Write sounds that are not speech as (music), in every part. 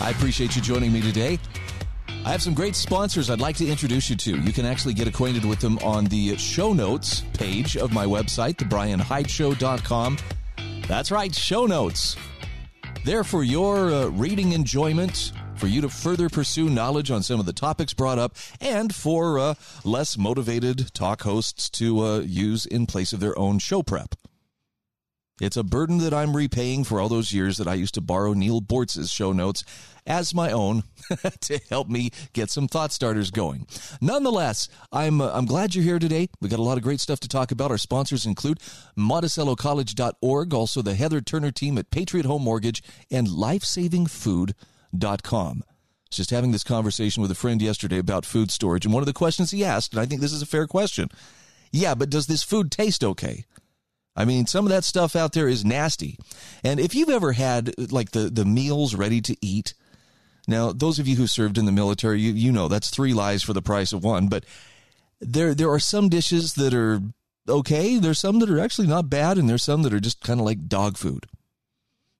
I appreciate you joining me today. I have some great sponsors I'd like to introduce you to. You can actually get acquainted with them on the show notes page of my website, thebrianhydeshow.com. That's right, show notes. There for your uh, reading enjoyment, for you to further pursue knowledge on some of the topics brought up, and for uh, less motivated talk hosts to uh, use in place of their own show prep. It's a burden that I'm repaying for all those years that I used to borrow Neil Boortz's show notes as my own (laughs) to help me get some thought starters going. Nonetheless, I'm uh, I'm glad you're here today. We got a lot of great stuff to talk about. Our sponsors include MonticelloCollege.org, also the Heather Turner team at Patriot Home Mortgage and LifesavingFood.com. Just having this conversation with a friend yesterday about food storage, and one of the questions he asked, and I think this is a fair question. Yeah, but does this food taste okay? I mean, some of that stuff out there is nasty. And if you've ever had like the, the meals ready to eat, now those of you who served in the military, you, you know that's three lies for the price of one. But there there are some dishes that are okay. There's some that are actually not bad, and there's some that are just kind of like dog food.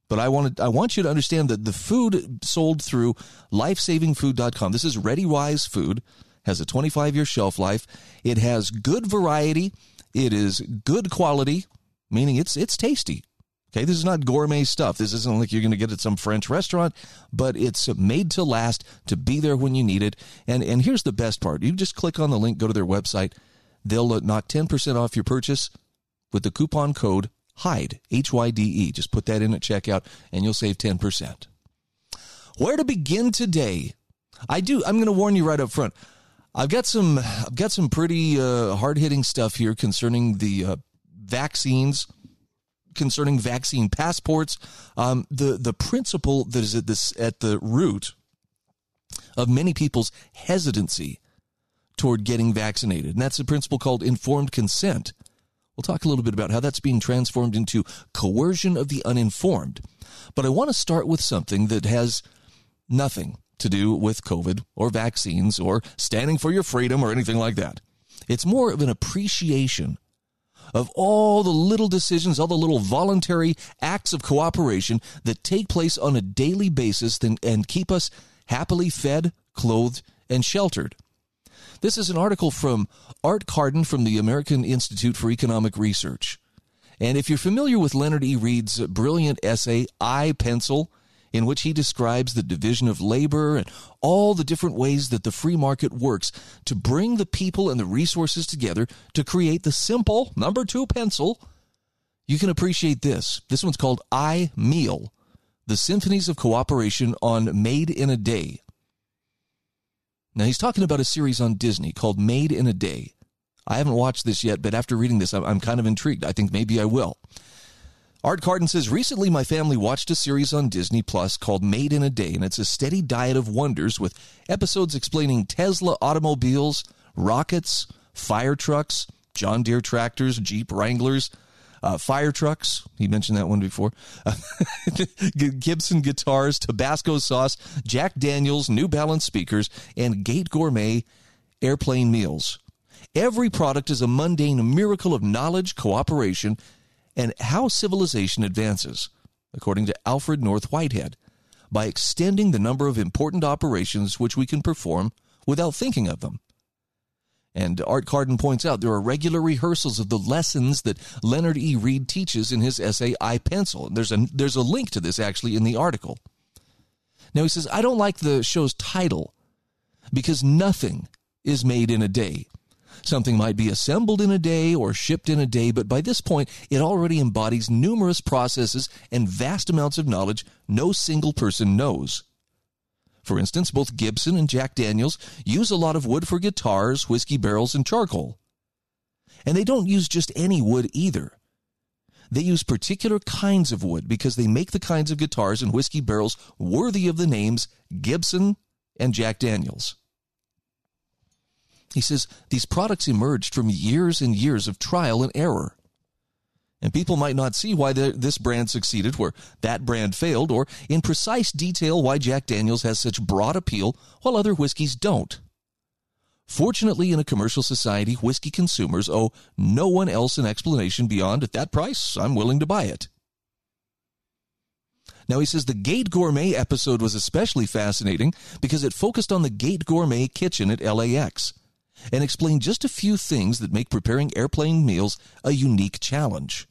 But I wanted I want you to understand that the food sold through lifesavingfood.com. This is ReadyWise food, has a 25 year shelf life. It has good variety. It is good quality meaning it's it's tasty. Okay, this is not gourmet stuff. This isn't like you're going to get at some French restaurant, but it's made to last, to be there when you need it. And and here's the best part: you just click on the link, go to their website. They'll uh, knock ten percent off your purchase with the coupon code HYDE H Y D E. Just put that in at checkout, and you'll save ten percent. Where to begin today? I do. I'm going to warn you right up front. I've got some. I've got some pretty uh, hard hitting stuff here concerning the uh, vaccines, concerning vaccine passports, um, the the principle that is at this at the root of many people's hesitancy toward getting vaccinated, and that's a principle called informed consent. We'll talk a little bit about how that's being transformed into coercion of the uninformed. But I want to start with something that has nothing to do with COVID or vaccines or standing for your freedom or anything like that. It's more of an appreciation of all the little decisions, all the little voluntary acts of cooperation that take place on a daily basis and keep us happily fed, clothed, and sheltered. This is an article from Art Carden from the American Institute for Economic Research. And if you're familiar with Leonard E. Read's brilliant essay, I Pencil, in which he describes the division of labor and all the different ways that the free market works to bring the people and the resources together to create the simple number two pencil. You can appreciate this. This one's called I Meal The Symphonies of Cooperation on Made in a Day. Now, he's talking about a series on Disney called Made in a Day. I haven't watched this yet, but after reading this, I'm, kind of intrigued. I think maybe I will. Art Carden says, Recently, my family watched a series on Disney Plus called Made in a Day, and it's a steady diet of wonders with episodes explaining Tesla automobiles, rockets, fire trucks, John Deere tractors, Jeep Wranglers, uh, fire trucks. He mentioned that one before. (laughs) Gibson guitars, Tabasco sauce, Jack Daniels, New Balance speakers, and Gate Gourmet airplane meals. Every product is a mundane miracle of knowledge, cooperation, and how civilization advances, according to Alfred North Whitehead, by extending the number of important operations which we can perform without thinking of them. And Art Carden points out there are regular rehearsals of the lessons that Leonard E. Read teaches in his essay I Pencil. There's a there's a link to this actually in the article. Now he says I don't like the show's title because nothing is made in a day. Something might be assembled in a day or shipped in a day, but by this point, it already embodies numerous processes and vast amounts of knowledge no single person knows. For instance, both Gibson and Jack Daniels use a lot of wood for guitars, whiskey barrels, and charcoal. And they don't use just any wood either. they use particular kinds of wood because they make the kinds of guitars and whiskey barrels worthy of the names Gibson and Jack Daniels. He says these products emerged from years and years of trial and error. And people might not see why the, this brand succeeded where that brand failed, or in precise detail why Jack Daniels has such broad appeal while other whiskeys don't. Fortunately, in a commercial society, whiskey consumers owe no one else an explanation beyond, at that price, I'm willing to buy it. Now, he says the Gate Gourmet episode was especially fascinating because it focused on the Gate Gourmet kitchen at LAX and explain just a few things that make preparing airplane meals a unique challenge.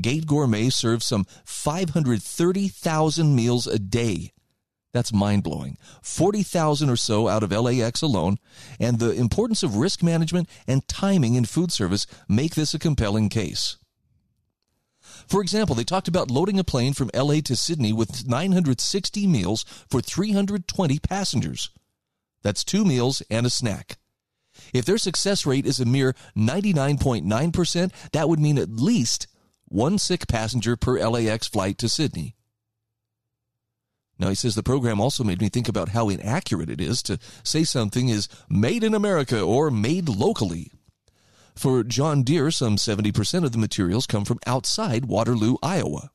Gate Gourmet serves some 530,000 meals a day that's mind blowing. 40,000 or so out of LAX alone, and the importance of risk management and timing in food service make this a compelling case. For example, they talked about loading a plane from LA to Sydney with 960 meals for 320 passengers. That's two meals and a snack. If their success rate is a mere 99.9%, that would mean at least one sick passenger per LAX flight to Sydney. Now, he says the program also made me think about how inaccurate it is to say something is made in America or made locally. For John Deere, some 70% of the materials come from outside Waterloo, Iowa.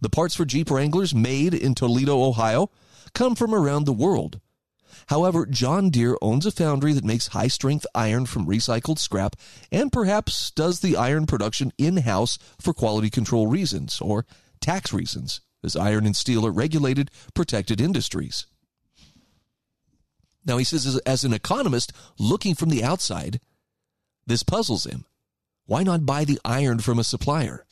The parts for Jeep Wranglers made in Toledo, Ohio, come from around the world. However, John Deere owns a foundry that makes high strength iron from recycled scrap and perhaps does the iron production in house for quality control reasons or tax reasons as iron and steel are regulated, protected industries. Now, he says, as, an economist looking from the outside, this puzzles him. Why not buy the iron from a supplier?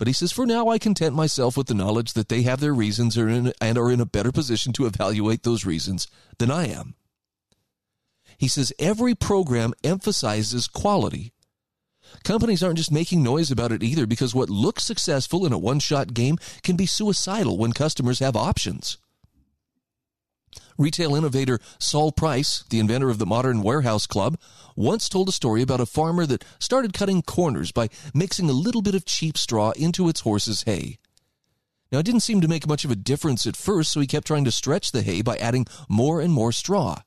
But he says, for now, I content myself with the knowledge that they have their reasons and are in a better position to evaluate those reasons than I am. He says, every program emphasizes quality Companies aren't just making noise about it either because what looks successful in a one shot game can be suicidal when customers have options. Retail innovator Sol Price, the inventor of the modern warehouse club, once told a story about a farmer that started cutting corners by mixing a little bit of cheap straw into its horse's hay. Now, it didn't seem to make much of a difference at first, so he kept trying to stretch the hay by adding more and more straw.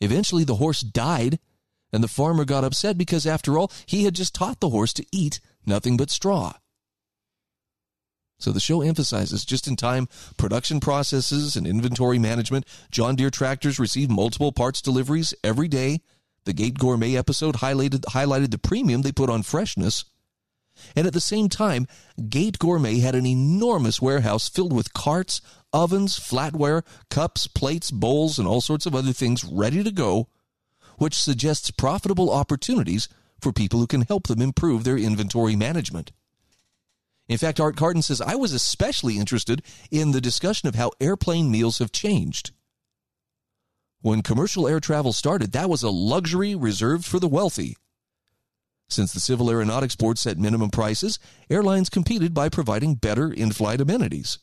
Eventually, the horse died and the farmer got upset because, after all, he had just taught the horse to eat nothing but straw. So the show emphasizes just in time production processes and inventory management. John Deere tractors receive multiple parts deliveries every day. The Gate Gourmet episode highlighted, highlighted the premium they put on freshness. And at the same time, Gate Gourmet had an enormous warehouse filled with carts, ovens, flatware, cups, plates, bowls, and all sorts of other things ready to go which suggests profitable opportunities for people who can help them improve their inventory management. In fact, Art Carden says, I was especially interested in the discussion of how airplane meals have changed. When commercial air travel started, that was a luxury reserved for the wealthy. Since the Civil Aeronautics Board set minimum prices, airlines competed by providing better in flight amenities.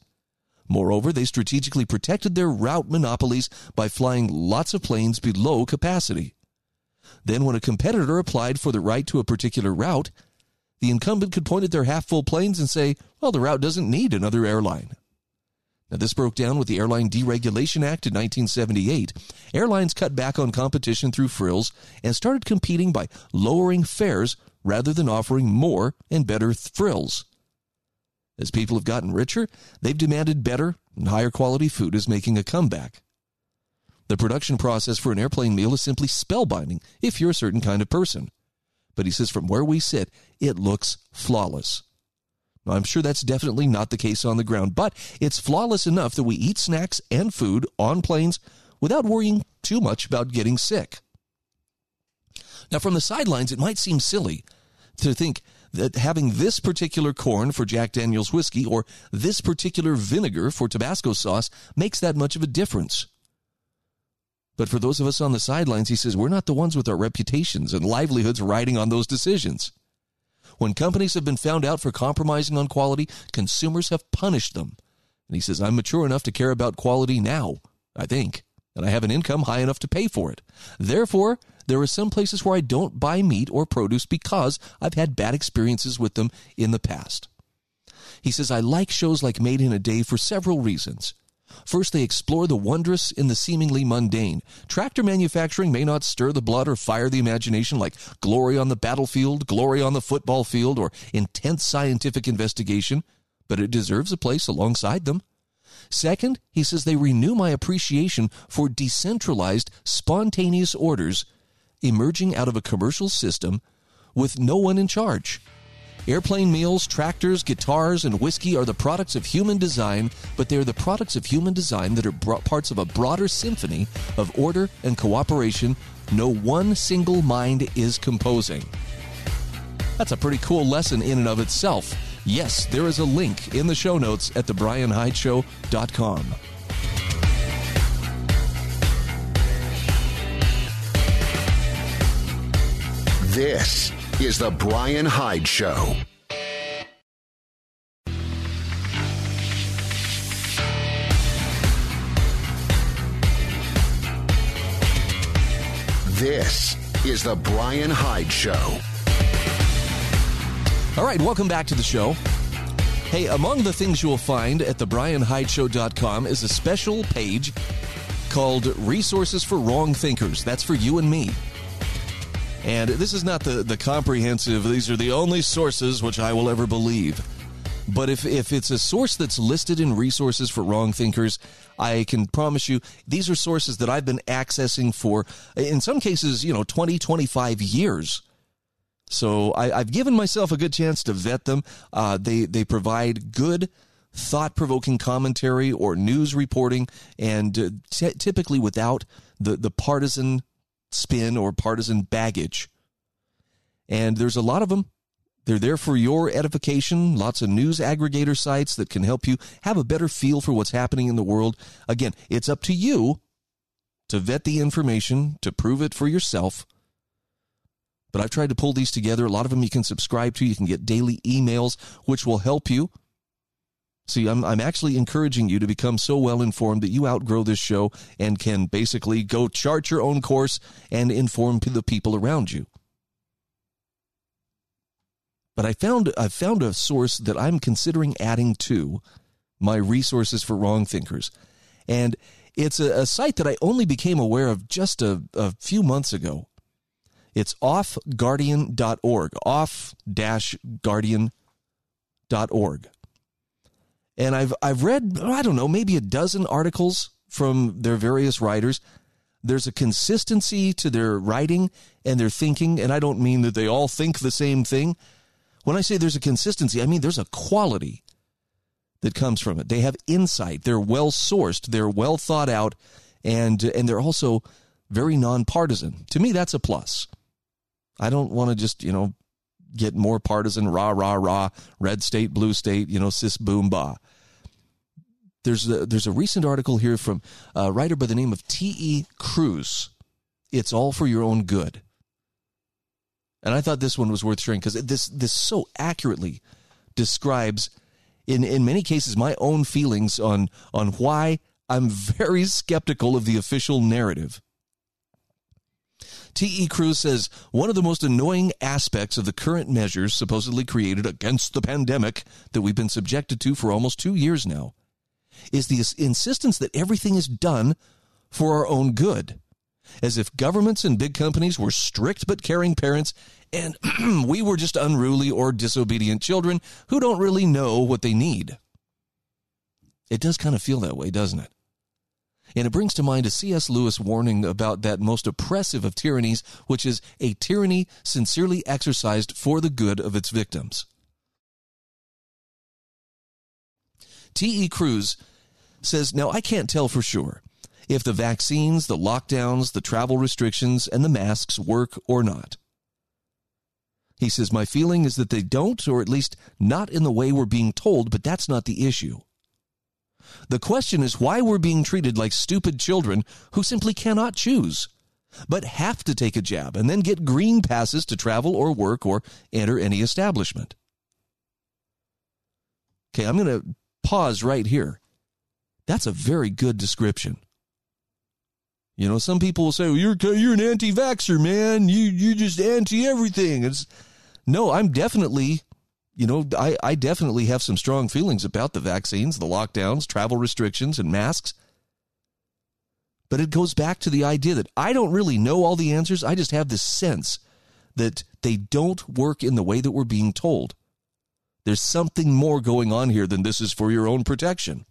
Moreover, they strategically protected their route monopolies by flying lots of planes below capacity. Then, when a competitor applied for the right to a particular route, the incumbent could point at their half full planes and say, well, the route doesn't need another airline. Now, this broke down with the Airline Deregulation Act in 1978. Airlines cut back on competition through frills and started competing by lowering fares rather than offering more and better frills. As people have gotten richer, they've demanded better and higher quality food is making a comeback. The production process for an airplane meal is simply spellbinding if you're a certain kind of person. But he says from where we sit, it looks flawless. Now, I'm sure that's definitely not the case on the ground, but it's flawless enough that we eat snacks and food on planes without worrying too much about getting sick. Now, from the sidelines, it might seem silly to think that having this particular corn for Jack Daniels whiskey or this particular vinegar for Tabasco sauce makes that much of a difference. But for those of us on the sidelines, he says, we're not the ones with our reputations and livelihoods riding on those decisions. When companies have been found out for compromising on quality, consumers have punished them. And he says, I'm mature enough to care about quality now, I think, and I have an income high enough to pay for it. Therefore, There are some places where I don't buy meat or produce because I've had bad experiences with them in the past. He says, I like shows like Made in a Day for several reasons. First, they explore the wondrous in the seemingly mundane. Tractor manufacturing may not stir the blood or fire the imagination like glory on the battlefield, glory on the football field, or intense scientific investigation, but it deserves a place alongside them. Second, he says they renew my appreciation for decentralized, spontaneous orders emerging out of a commercial system with no one in charge. Airplane meals, tractors, guitars, and whiskey are the products of human design, but they're the products of human design that are bro- parts of a broader symphony of order and cooperation no one single mind is composing. That's a pretty cool lesson in and of itself. Yes, there is a link in the show notes at thebrianhydeshow.com. This is The Brian Hyde Show. This is The Brian Hyde Show. All right, welcome back to the show. Hey, among the things you will find at thebrianhydeshow.com is a special page called Resources for Wrong Thinkers. That's for you and me. And this is not the, the comprehensive, these are the only sources which I will ever believe. But if, if it's a source that's listed in Resources for Wrong Thinkers, I can promise you these are sources that I've been accessing for, in some cases, you know, 20, 25 years. So I, have given myself a good chance to vet them. Uh, they they provide good, thought provoking commentary or news reporting, and uh, t- typically without the the partisan spin or partisan baggage. And there's a lot of them. They're there for your edification. Lots of news aggregator sites that can help you have a better feel for what's happening in the world. Again, it's up to you to vet the information, to prove it for yourself. But I've tried to pull these together. A lot of them you can subscribe to. You can get daily emails, which will help you. See, I'm, I'm actually encouraging you to become so well informed that you outgrow this show and can basically go chart your own course and inform the people around you. But I found I found a source that I'm considering adding to my resources for wrong thinkers. And it's a, a site that I only became aware of just a, a few months ago. It's offguardian.org, off-guardian.org. And I've I've read I don't know, maybe a dozen articles from their various writers. There's a consistency to their writing and their thinking, and I don't mean that they all think the same thing. When I say there's a consistency, I mean there's a quality that comes from it. They have insight. They're well sourced. They're well thought out, and and they're also very nonpartisan. To me, that's a plus. I don't want to just you know get more partisan rah rah rah red state blue state you know sis boom bah. There's a, there's a recent article here from a writer by the name of T. E. Cruz. It's all for your own good. And I thought this one was worth sharing because this this so accurately describes, in in many cases, my own feelings on on why I'm very skeptical of the official narrative. T.E. Cruz says one of the most annoying aspects of the current measures supposedly created against the pandemic that we've been subjected to for almost two years now is the insistence that everything is done for our own good. As if governments and big companies were strict but caring parents and (clears throat) we were just unruly or disobedient children who don't really know what they need. It does kind of feel that way, doesn't it? And it brings to mind a C.S. Lewis warning about that most oppressive of tyrannies, which is a tyranny sincerely exercised for the good of its victims. T.E. Cruz says, Now I can't tell for sure if the vaccines, the lockdowns, the travel restrictions, and the masks work or not. He says, My feeling is that they don't, or at least not in the way we're being told, but that's not the issue. The question is why we're being treated like stupid children who simply cannot choose, but have to take a jab and then get green passes to travel or work or enter any establishment. Okay, I'm going to pause right here. That's a very good description. You know, some people will say, well, "You're you're an anti-vaxxer, man. You you just anti everything." It's no, I'm definitely, you know, I I definitely have some strong feelings about the vaccines, the lockdowns, travel restrictions, and masks. But it goes back to the idea that I don't really know all the answers. I just have this sense that they don't work in the way that we're being told. There's something more going on here than this is for your own protection.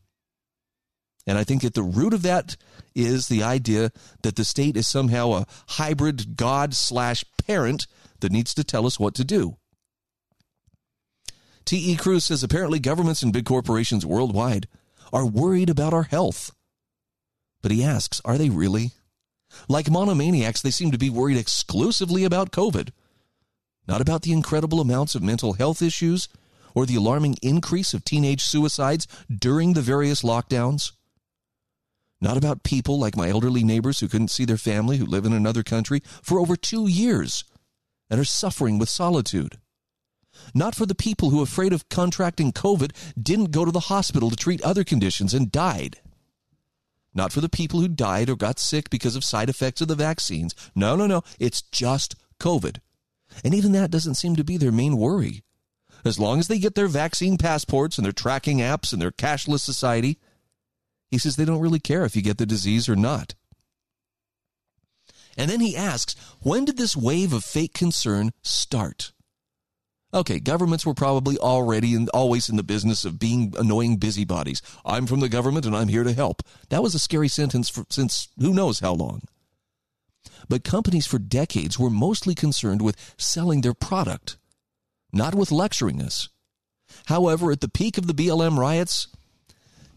And I think at the root of that is the idea that the state is somehow a hybrid god slash parent that needs to tell us what to do. T.E. Cruz says apparently governments and big corporations worldwide are worried about our health. But he asks, are they really? Like monomaniacs, they seem to be worried exclusively about COVID, not about the incredible amounts of mental health issues or the alarming increase of teenage suicides during the various lockdowns. Not about people like my elderly neighbors who couldn't see their family who live in another country for over two years and are suffering with solitude. Not for the people who, afraid of contracting COVID, didn't go to the hospital to treat other conditions and died. Not for the people who died or got sick because of side effects of the vaccines. No, no, no. It's just COVID. And even that doesn't seem to be their main worry. As long as they get their vaccine passports and their tracking apps and their cashless society, he says they don't really care if you get the disease or not. And then he asks, when did this wave of fake concern start? Okay, governments were probably already and always in the business of being annoying busybodies. I'm from the government and I'm here to help. That was a scary sentence for, since who knows how long. But companies for decades were mostly concerned with selling their product, not with lecturing us. However, at the peak of the BLM riots,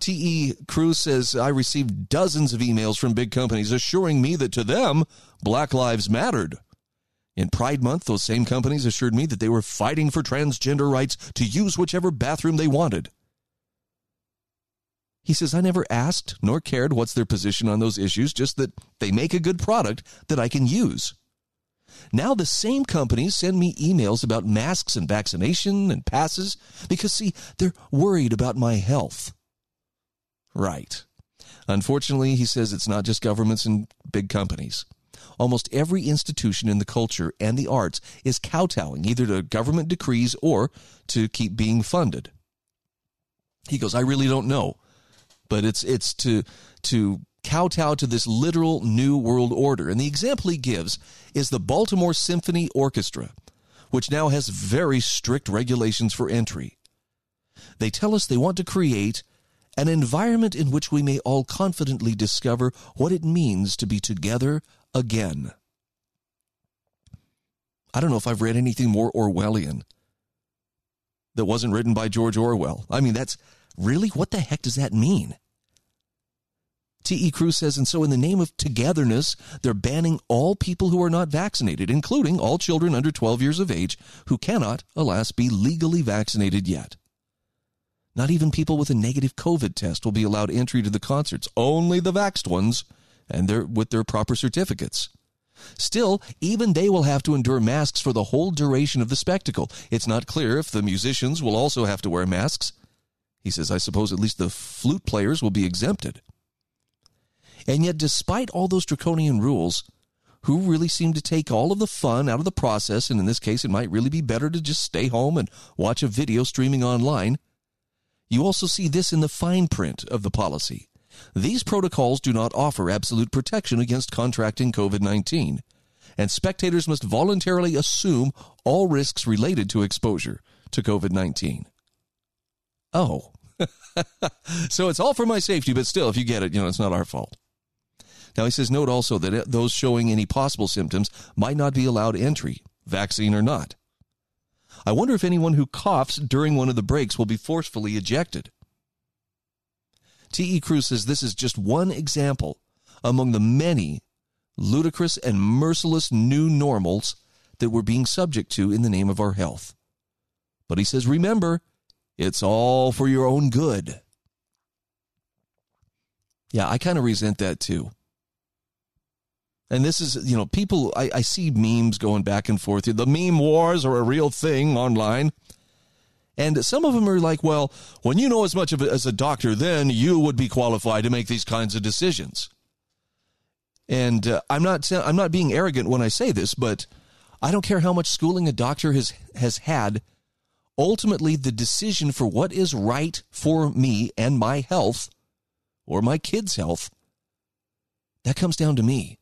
T.E. Cruz says, I received dozens of emails from big companies assuring me that to them, Black Lives mattered. In Pride Month, those same companies assured me that they were fighting for transgender rights to use whichever bathroom they wanted. He says, I never asked nor cared what's their position on those issues, just that they make a good product that I can use. Now the same companies send me emails about masks and vaccination and passes because, see, they're worried about my health. Right. Unfortunately, he says it's not just governments and big companies. Almost every institution in the culture and the arts is kowtowing either to government decrees or to keep being funded. He goes, I really don't know, but it's it's to to kowtow to this literal new world order. And the example he gives is the Baltimore Symphony Orchestra, which now has very strict regulations for entry. They tell us they want to create an environment in which we may all confidently discover what it means to be together again. I don't know if I've read anything more Orwellian that wasn't written by George Orwell. I mean, that's really what the heck does that mean? T.E. Cruz says, and so in the name of togetherness, they're banning all people who are not vaccinated, including all children under 12 years of age who cannot, alas, be legally vaccinated yet. Not even people with a negative COVID test will be allowed entry to the concerts, only the vaxxed ones and their, with their proper certificates. Still, even they will have to endure masks for the whole duration of the spectacle. It's not clear if the musicians will also have to wear masks. He says, I suppose at least the flute players will be exempted. And yet, despite all those draconian rules, who really seem to take all of the fun out of the process, and in this case, it might really be better to just stay home and watch a video streaming online, you also see this in the fine print of the policy. These protocols do not offer absolute protection against contracting COVID 19, and spectators must voluntarily assume all risks related to exposure to COVID 19. Oh. (laughs) so it's all for my safety, but still, if you get it, you know, it's not our fault. Now, he says, note also that those showing any possible symptoms might not be allowed entry, vaccine or not. I wonder if anyone who coughs during one of the breaks will be forcefully ejected. T.E. Cruz says this is just one example among the many ludicrous and merciless new normals that we're being subject to in the name of our health. But he says, remember, it's all for your own good. Yeah, I kind of resent that too and this is you know people I, I see memes going back and forth the meme wars are a real thing online and some of them are like well when you know as much of as a doctor then you would be qualified to make these kinds of decisions And uh, I'm not I'm not being arrogant when I say this, but I don't care how much schooling a doctor has has had. Ultimately, the decision for what is right for me and my health or my kids' health that comes down to me.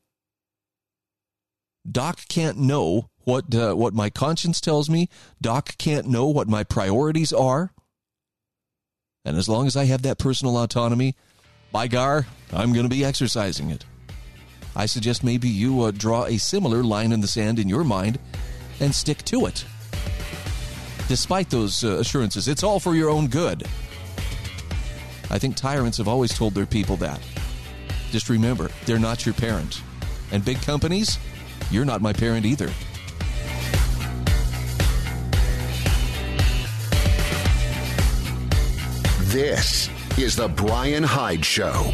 Doc can't know what uh, what my conscience tells me. Doc can't know what my priorities are. And as long as I have that personal autonomy, by gar, I'm going to be exercising it. I suggest maybe you uh, draw a similar line in the sand in your mind and stick to it. Despite those uh, assurances, it's all for your own good. I think tyrants have always told their people that. Just remember, they're not your parent. And big companies, you're not my parent either. This is The Brian Hyde Show.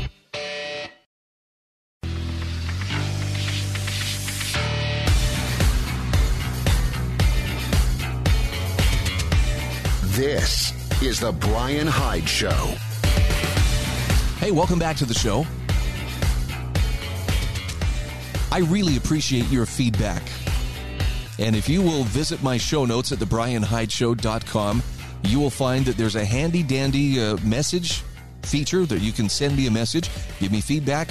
This is The Brian Hyde Show. Hey, welcome back to the show. I really appreciate your feedback. And if you will visit my show notes at thebrianhydeshow.com, you will find that there's a handy dandy uh, message feature that you can send me a message, give me feedback.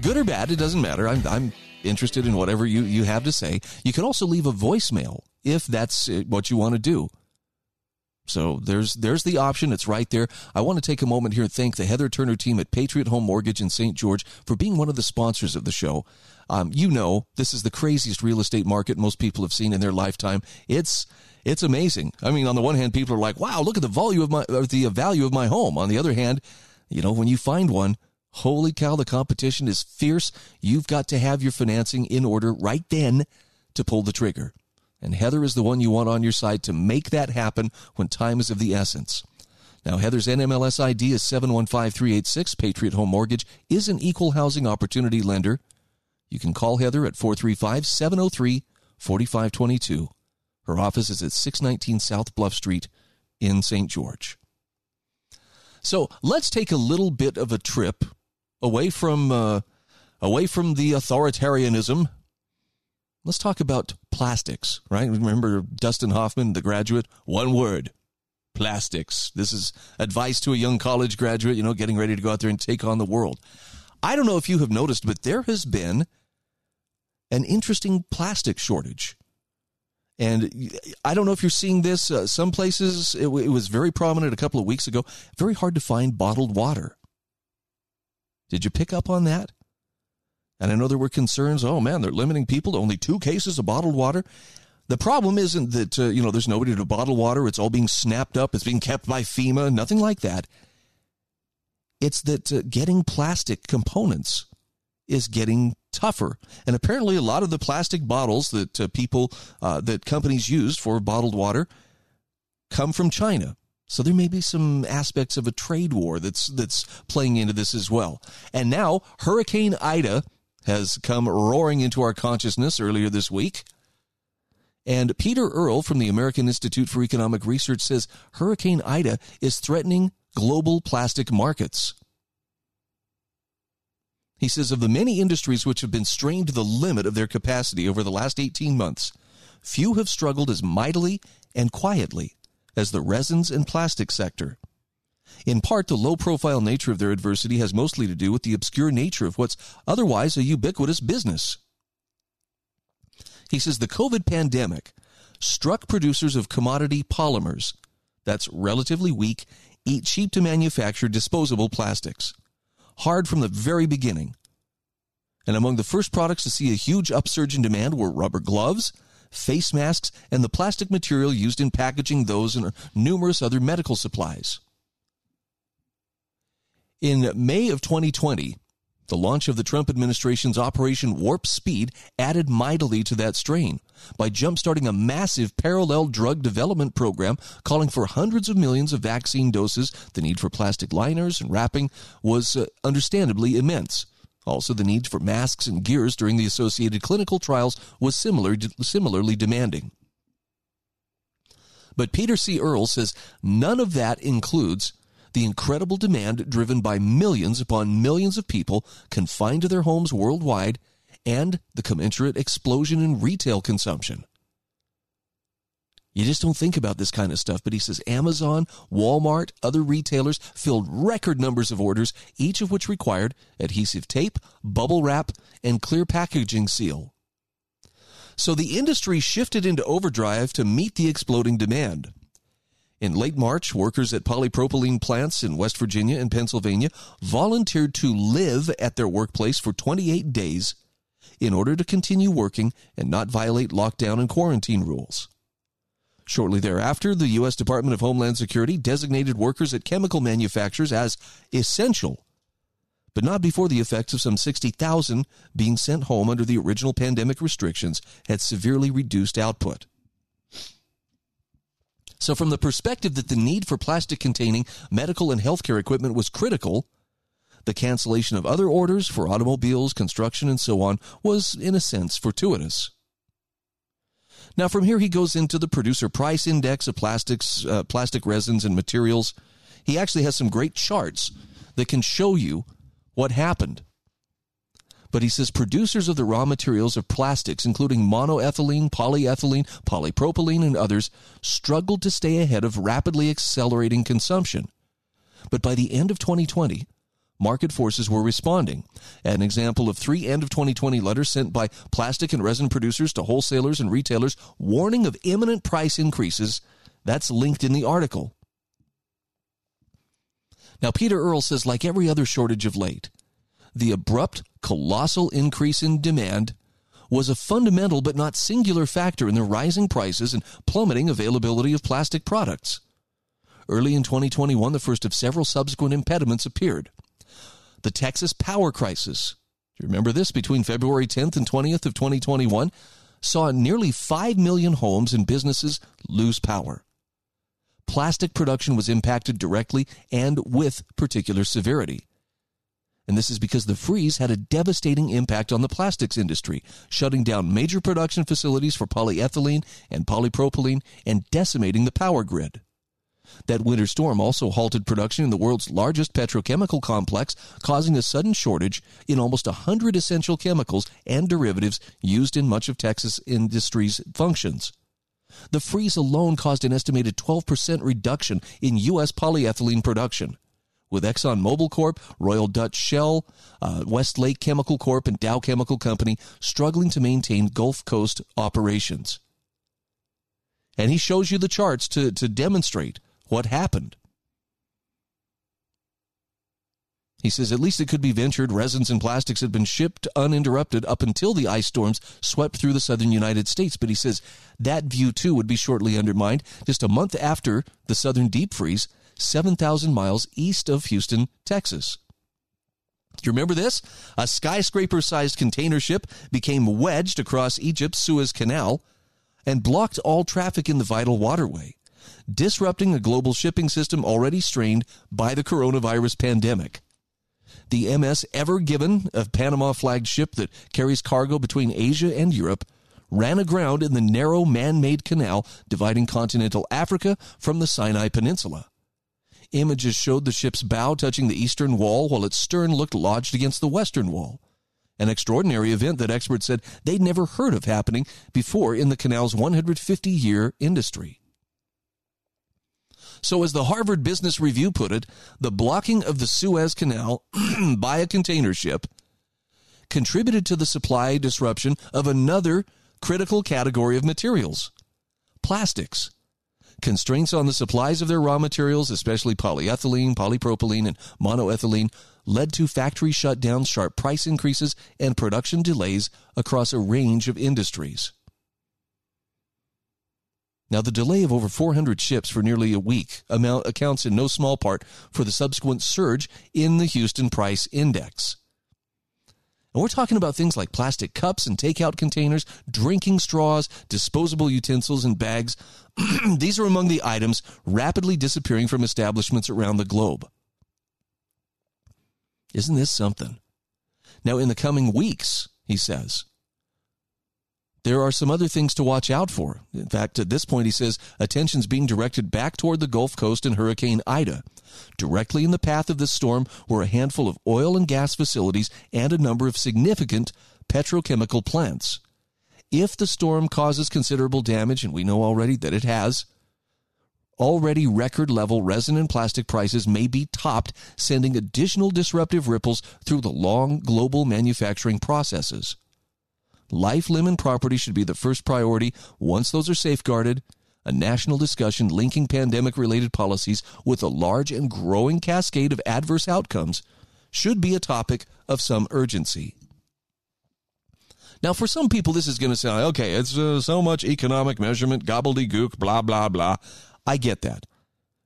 Good or bad, it doesn't matter. I'm, I'm interested in whatever you, you have to say. You can also leave a voicemail if that's uh, what you want to do. So there's there's the option. It's right there. I want to take a moment here and thank the Heather Turner team at Patriot Home Mortgage in St. George for being one of the sponsors of the show. Um, you know, this is the craziest real estate market most people have seen in their lifetime. It's it's amazing. I mean, on the one hand, people are like, "Wow, look at the value of my the value of my home." On the other hand, you know, when you find one, holy cow, the competition is fierce. You've got to have your financing in order right then to pull the trigger. And Heather is the one you want on your side to make that happen when time is of the essence. Now, Heather's NMLS ID is 715386. Patriot Home Mortgage is an equal housing opportunity lender. You can call Heather at 435 703 4522. Her office is at 619 South Bluff Street in St. George. So let's take a little bit of a trip away from uh, away from the authoritarianism Let's talk about plastics, right? Remember Dustin Hoffman, the graduate? One word plastics. This is advice to a young college graduate, you know, getting ready to go out there and take on the world. I don't know if you have noticed, but there has been an interesting plastic shortage. And I don't know if you're seeing this. Uh, some places it, it was very prominent a couple of weeks ago. Very hard to find bottled water. Did you pick up on that? And I know there were concerns. Oh man, they're limiting people to only two cases of bottled water. The problem isn't that uh, you know there's nobody to bottle water. It's all being snapped up. It's being kept by FEMA. Nothing like that. It's that uh, getting plastic components is getting tougher. And apparently, a lot of the plastic bottles that uh, people uh, that companies use for bottled water come from China. So there may be some aspects of a trade war that's that's playing into this as well. And now Hurricane Ida has come roaring into our consciousness earlier this week. And Peter Earle from the American Institute for Economic Research says Hurricane Ida is threatening global plastic markets. He says of the many industries which have been strained to the limit of their capacity over the last 18 months, few have struggled as mightily and quietly as the resins and plastic sector. In part, the low profile nature of their adversity has mostly to do with the obscure nature of what's otherwise a ubiquitous business. He says the COVID pandemic struck producers of commodity polymers, that's relatively weak, eat cheap to manufacture disposable plastics, hard from the very beginning. And among the first products to see a huge upsurge in demand were rubber gloves, face masks, and the plastic material used in packaging those and numerous other medical supplies. In May of 2020, the launch of the Trump administration's Operation Warp Speed added mightily to that strain by jumpstarting a massive parallel drug development program calling for hundreds of millions of vaccine doses. The need for plastic liners and wrapping was uh, understandably immense. Also, the need for masks and gears during the associated clinical trials was similar, similarly demanding. But Peter C. Earle says none of that includes the incredible demand driven by millions upon millions of people confined to their homes worldwide and the commensurate explosion in retail consumption. You just don't think about this kind of stuff, but he says Amazon, Walmart, other retailers filled record numbers of orders, each of which required adhesive tape, bubble wrap, and clear packaging seal. So the industry shifted into overdrive to meet the exploding demand. In late March, workers at polypropylene plants in West Virginia and Pennsylvania volunteered to live at their workplace for 28 days in order to continue working and not violate lockdown and quarantine rules. Shortly thereafter, the U.S. Department of Homeland Security designated workers at chemical manufacturers as essential, but not before the effects of some 60,000 being sent home under the original pandemic restrictions had severely reduced output. So, from the perspective that the need for plastic containing medical and healthcare equipment was critical, the cancellation of other orders for automobiles, construction, and so on was, in a sense, fortuitous. Now, from here, he goes into the producer price index of plastics, uh, plastic resins, and materials. He actually has some great charts that can show you what happened. But he says producers of the raw materials of plastics, including monoethylene, polyethylene, polypropylene, and others, struggled to stay ahead of rapidly accelerating consumption. But by the end of 2020, market forces were responding. An example of three end of 2020 letters sent by plastic and resin producers to wholesalers and retailers warning of imminent price increases. That's linked in the article. Now, Peter Earle says, like every other shortage of late, the abrupt, colossal increase in demand was a fundamental but not singular factor in the rising prices and plummeting availability of plastic products. Early in 2021, the first of several subsequent impediments appeared the Texas power crisis. Do you remember this? Between February 10th and 20th of 2021, saw nearly 5 million homes and businesses lose power. Plastic production was impacted directly and with particular severity. And this is because the freeze had a devastating impact on the plastics industry, shutting down major production facilities for polyethylene and polypropylene and decimating the power grid. That winter storm also halted production in the world's largest petrochemical complex, causing a sudden shortage in almost 100 essential chemicals and derivatives used in much of Texas industry's functions. The freeze alone caused an estimated 12% reduction in U.S. polyethylene production. With ExxonMobil Corp, Royal Dutch Shell, uh, Westlake Chemical Corp, and Dow Chemical Company struggling to maintain Gulf Coast operations. And he shows you the charts to, to demonstrate what happened. He says at least it could be ventured resins and plastics had been shipped uninterrupted up until the ice storms swept through the southern United States. But he says that view too would be shortly undermined just a month after the southern deep freeze, 7,000 miles east of Houston, Texas. Do you remember this? A skyscraper sized container ship became wedged across Egypt's Suez Canal and blocked all traffic in the vital waterway disrupting a global shipping system already strained by the coronavirus pandemic. The MS Ever Given, a Panama flagged ship that carries cargo between Asia and Europe, ran aground in the narrow man made canal dividing continental Africa from the Sinai Peninsula. Images showed the ship's bow touching the eastern wall while its stern looked lodged against the western wall. An extraordinary event that experts said they'd never heard of happening before in the canal's 150 year industry. So, as the Harvard Business Review put it, the blocking of the Suez Canal (clears throat) by a container ship contributed to the supply disruption of another critical category of materials plastics. Constraints on the supplies of their raw materials, especially polyethylene, polypropylene, and monoethylene, led to factory shutdowns, sharp price increases, and production delays across a range of industries. Now, the delay of over 400 ships for nearly a week amount accounts in no small part for the subsequent surge in the Houston Price Index. And we're talking about things like plastic cups and takeout containers, drinking straws, disposable utensils, and bags. (clears throat) These are among the items rapidly disappearing from establishments around the globe. Isn't this something? Now, in the coming weeks, he says, there are some other things to watch out for. In fact, at this point, he says attention's being directed back toward the Gulf Coast and Hurricane Ida. Directly in the path of this storm were a handful of oil and gas facilities and a number of significant petrochemical plants. If the storm causes considerable damage, and we know already that it has, already record level resin and plastic prices may be topped, sending additional disruptive ripples through the long global manufacturing processes. Life, limb, and property should be the first priority. Once those are safeguarded, a national discussion linking pandemic related policies with a large and growing cascade of adverse outcomes should be a topic of some urgency. Now, for some people, this is going to sound okay, it's uh, so much economic measurement, gobbledygook, blah, blah, blah. I get that.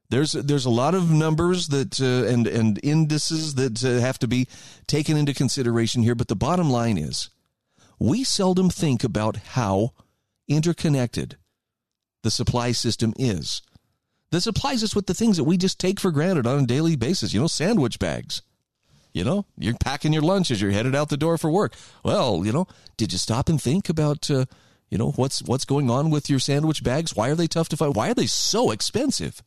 There's there's a lot of numbers that uh, and and indices that uh, have to be taken into consideration here, but the bottom line is we seldom think about how interconnected the supply system is. This supplies us with the things that we just take for granted on a daily basis. You know, sandwich bags. You know, you're packing your lunch as you're headed out the door for work. Well, you know, did you stop and think about, uh, you know, what's what's going on with your sandwich bags? Why are they tough to find? Why are they so expensive?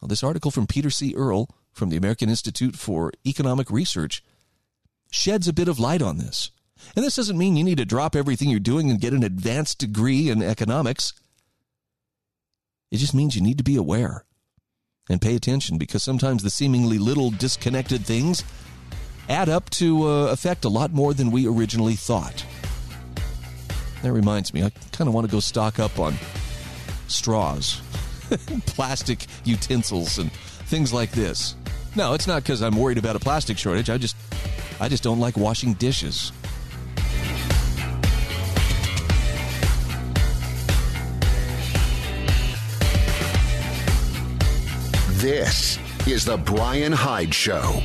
Well, this article from Peter C. Earle from the American Institute for Economic Research sheds a bit of light on this. And this doesn't mean you need to drop everything you're doing and get an advanced degree in economics. It just means you need to be aware and pay attention because sometimes the seemingly little disconnected things add up to uh, affect a lot more than we originally thought. That reminds me, I kind of want to go stock up on straws, (laughs) plastic utensils, and things like this. No, it's not because I'm worried about a plastic shortage. I just, I just don't like washing dishes. This is the Brian Hyde Show.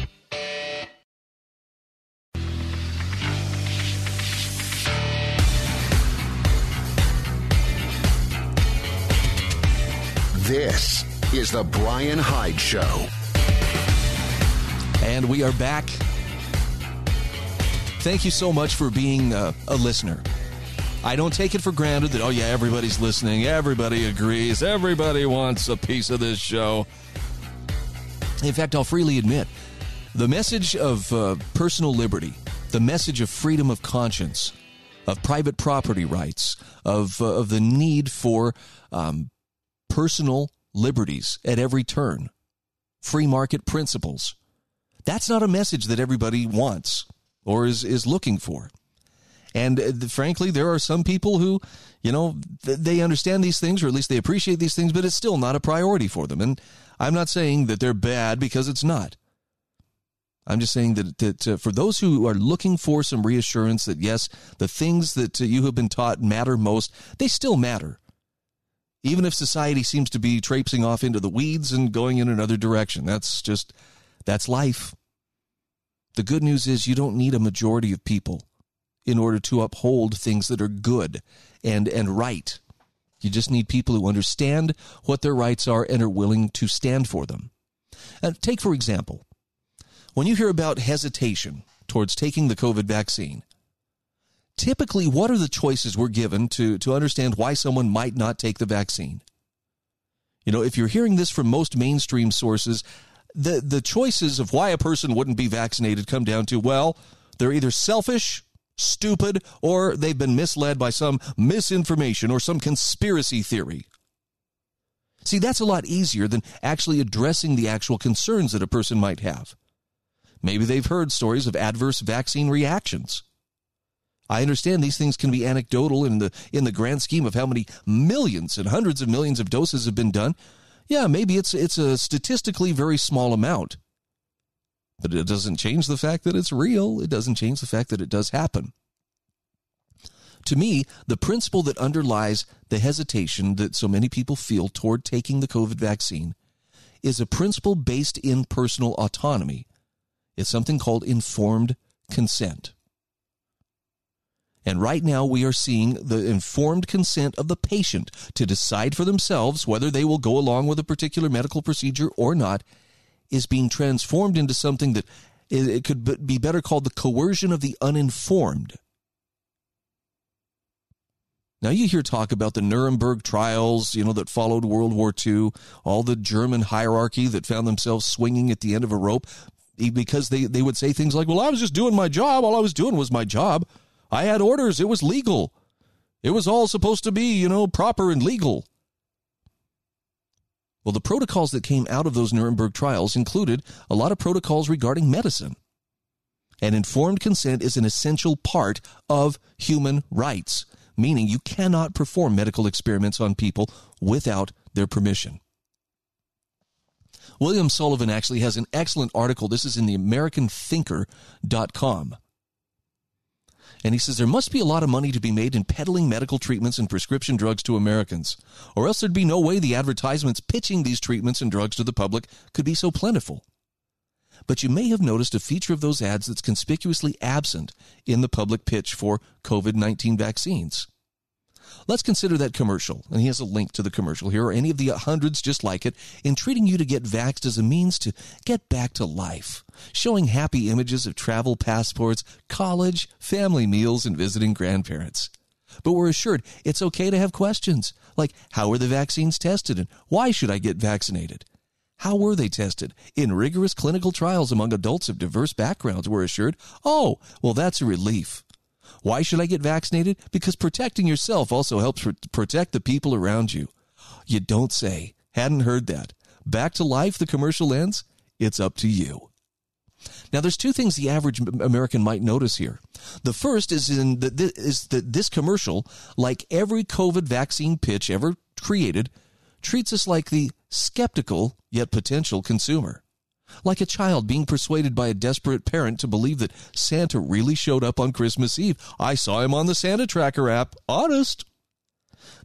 This is the Brian Hyde Show. And we are back. Thank you so much for being a, a listener. I don't take it for granted that, oh, yeah, everybody's listening. Everybody agrees. Everybody wants a piece of this show. In fact, I'll freely admit the message of uh, personal liberty, the message of freedom of conscience, of private property rights, of, uh, of the need for um, personal liberties at every turn, free market principles. That's not a message that everybody wants or is, is looking for. And uh, frankly, there are some people who, you know, th- they understand these things or at least they appreciate these things, but it's still not a priority for them. And I'm not saying that they're bad because it's not. I'm just saying that, that uh, for those who are looking for some reassurance that yes, the things that uh, you have been taught matter most, they still matter. Even if society seems to be traipsing off into the weeds and going in another direction, that's just, that's life. The good news is you don't need a majority of people in order to uphold things that are good and, and right. You just need people who understand what their rights are and are willing to stand for them. And take, for example, when you hear about hesitation towards taking the COVID vaccine, typically what are the choices we're given to, to understand why someone might not take the vaccine? You know, if you're hearing this from most mainstream sources, the, the choices of why a person wouldn't be vaccinated come down to, well, they're either selfish stupid, or they've been misled by some misinformation or some conspiracy theory. See, that's a lot easier than actually addressing the actual concerns that a person might have. Maybe they've heard stories of adverse vaccine reactions. I understand these things can be anecdotal in the in the grand scheme of how many millions and hundreds of millions of doses have been done. Yeah, maybe it's it's a statistically very small amount. But it doesn't change the fact that it's real. It doesn't change the fact that it does happen. To me, the principle that underlies the hesitation that so many people feel toward taking the COVID vaccine is a principle based in personal autonomy. It's something called informed consent. And right now, we are seeing the informed consent of the patient to decide for themselves whether they will go along with a particular medical procedure or not is being transformed into something that it could be better called the coercion of the uninformed. Now you hear talk about the Nuremberg trials, you know, that followed World War II, all the German hierarchy that found themselves swinging at the end of a rope because they, they would say things like, well, I was just doing my job. All I was doing was my job. I had orders. It was legal. It was all supposed to be, you know, proper and legal. Well, the protocols that came out of those Nuremberg trials included a lot of protocols regarding medicine. And informed consent is an essential part of human rights, meaning you cannot perform medical experiments on people without their permission. William Sullivan actually has an excellent article. This is in the AmericanThinker.com. And he says there must be a lot of money to be made in peddling medical treatments and prescription drugs to Americans, or else there'd be no way the advertisements pitching these treatments and drugs to the public could be so plentiful. But you may have noticed a feature of those ads that's conspicuously absent in the public pitch for COVID 19 vaccines. Let's consider that commercial, and he has a link to the commercial here, or any of the hundreds just like it, entreating you to get vaxxed as a means to get back to life, showing happy images of travel passports, college, family meals, and visiting grandparents. But we're assured it's okay to have questions, like how were the vaccines tested and why should I get vaccinated? How were they tested? In rigorous clinical trials among adults of diverse backgrounds, we're assured. Oh, well, that's a relief. Why should I get vaccinated? Because protecting yourself also helps protect the people around you. You don't say. Hadn't heard that. Back to life, the commercial ends. It's up to you. Now, there's two things the average American might notice here. The first is in is that this commercial, like every COVID vaccine pitch ever created, treats us like the skeptical yet potential consumer. Like a child being persuaded by a desperate parent to believe that Santa really showed up on Christmas Eve. I saw him on the Santa Tracker app. Honest.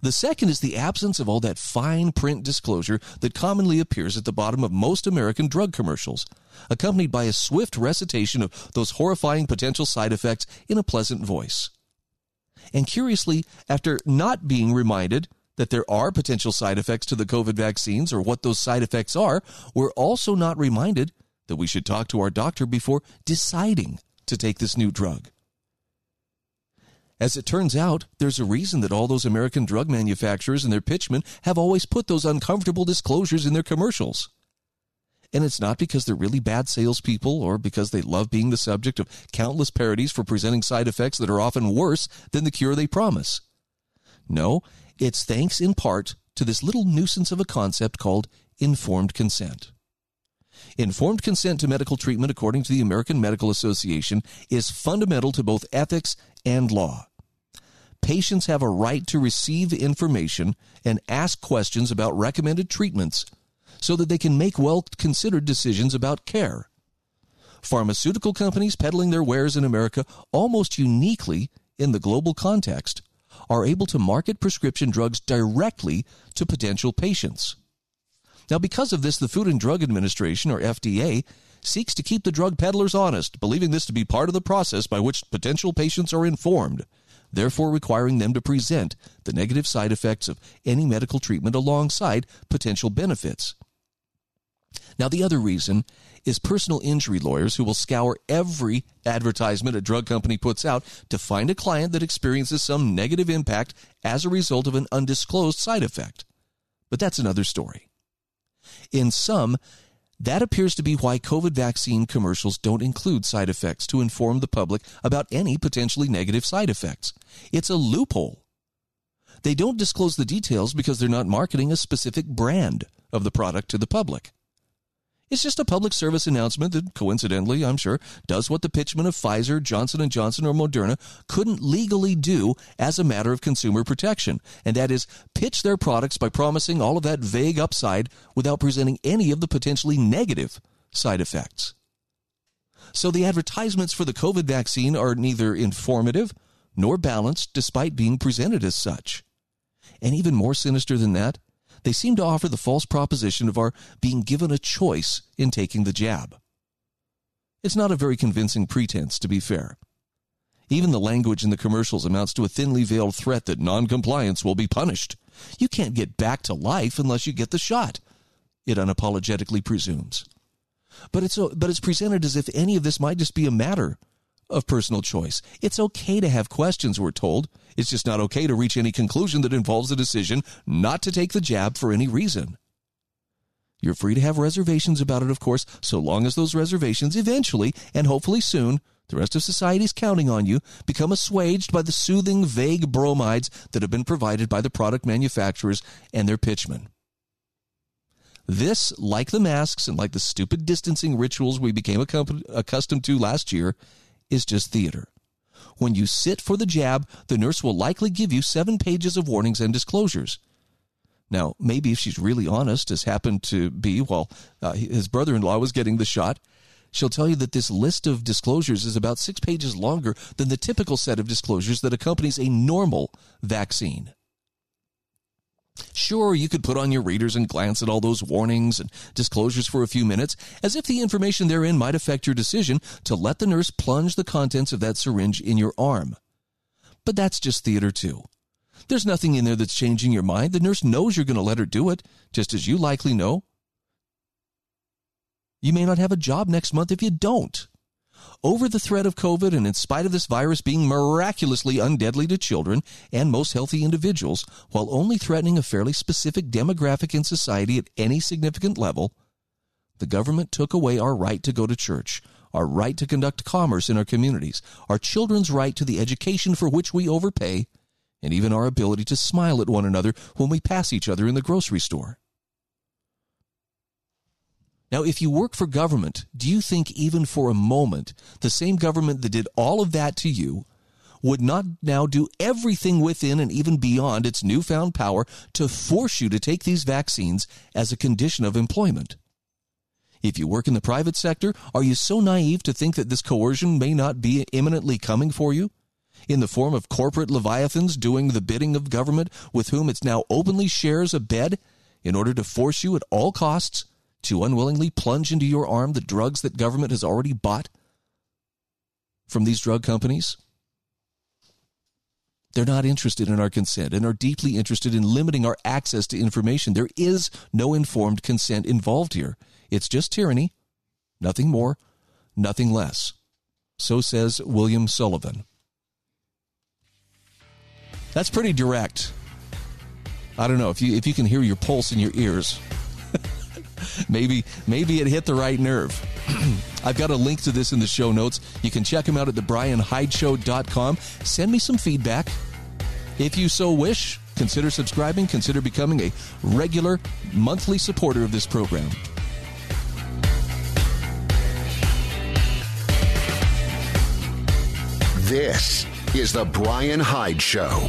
The second is the absence of all that fine print disclosure that commonly appears at the bottom of most American drug commercials, accompanied by a swift recitation of those horrifying potential side effects in a pleasant voice. And curiously, after not being reminded that there are potential side effects to the COVID vaccines or what those side effects are, we're also not reminded that we should talk to our doctor before deciding to take this new drug. As it turns out, there's a reason that all those American drug manufacturers and their pitchmen have always put those uncomfortable disclosures in their commercials. And it's not because they're really bad salespeople or because they love being the subject of countless parodies for presenting side effects that are often worse than the cure they promise. No, it's thanks in part to this little nuisance of a concept called informed consent. Informed consent to medical treatment, according to the American Medical Association, is fundamental to both ethics and law. Patients have a right to receive information and ask questions about recommended treatments so that they can make well considered decisions about care. Pharmaceutical companies peddling their wares in America almost uniquely in the global context are able to market prescription drugs directly to potential patients. Now, because of this, the Food and Drug Administration, or FDA, seeks to keep the drug peddlers honest, believing this to be part of the process by which potential patients are informed, therefore requiring them to present the negative side effects of any medical treatment alongside potential benefits. Now, the other reason is personal injury lawyers who will scour every advertisement a drug company puts out to find a client that experiences sum negative impact as a result of an undisclosed side effect. But that's another story. In some, that appears to be why COVID vaccine commercials don't include side effects to inform the public about any potentially negative side effects. It's a loophole. They don't disclose the details because they're not marketing a specific brand of the product to the public. It's just a public service announcement that, coincidentally, I'm sure, does what the pitchmen of Pfizer, Johnson & Johnson, or Moderna couldn't legally do as a matter of consumer protection, and that is pitch their products by promising all of that vague upside without presenting any of the potentially negative side effects. So the advertisements for the COVID vaccine are neither informative nor balanced despite being presented as such. And even more sinister than that, they seem to offer the false proposition of our being given a choice in taking the jab. It's not a very convincing pretense, to be fair. Even the language in the commercials amounts to a thinly veiled threat that noncompliance will be punished. You can't get back to life unless you get the shot, it unapologetically presumes. But it's, uh, but it's presented as if any of this might just be a matter of personal choice. It's okay to have questions, we're told. It's just not okay to reach any conclusion that involves a decision not to take the jab for any reason. You're free to have reservations about it, of course, so long as those reservations eventually, and hopefully soon, the rest of society is counting on you, become assuaged by the soothing, vague bromides that have been provided by the product manufacturers and their pitchmen. This, like the masks and like the stupid distancing rituals we became accustomed to last year, is just theater. When you sit for the jab, the nurse will likely give you seven pages of warnings and disclosures. Now, maybe if she's really honest, as happened to be while uh, his brother in law was getting the shot, she'll tell you that this list of disclosures is about six pages longer than the typical set of disclosures that accompanies a normal vaccine. Sure, you could put on your readers and glance at all those warnings and disclosures for a few minutes, as if the information therein might affect your decision to let the nurse plunge the contents of that syringe in your arm. But that's just theater, too. There's nothing in there that's changing your mind. The nurse knows you're going to let her do it, just as you likely know. You may not have a job next month if you don't. Over the threat of COVID, and in spite of this virus being miraculously undeadly to children and most healthy individuals, while only threatening a fairly specific demographic in society at any significant level, the government took away our right to go to church, our right to conduct commerce in our communities, our children's right to the education for which we overpay, and even our ability to smile at one another when we pass each other in the grocery store. Now, if you work for government, do you think even for a moment the same government that did all of that to you would not now do everything within and even beyond its newfound power to force you to take these vaccines as a condition of employment? If you work in the private sector, are you so naive to think that this coercion may not be imminently coming for you? in the form of corporate leviathans doing the bidding of government with whom it now openly shares a bed in order to force you at all costs to unwillingly plunge into your arm the drugs that government has already bought from these drug companies? They're not interested in our consent and are deeply interested in limiting our access to information. There is no informed consent involved here. It's just tyranny, nothing more, nothing less. So says William Sullivan. That's pretty direct. I don't know if you if you can hear your pulse in your ears. (laughs) maybe maybe it hit the right nerve. (clears throat) I've got a link to this in the show notes. You can check them out at thebrianhydeshow.com. Send me some feedback. If you so wish, consider subscribing, consider becoming a regular monthly supporter of this program. This is The Brian Hyde Show.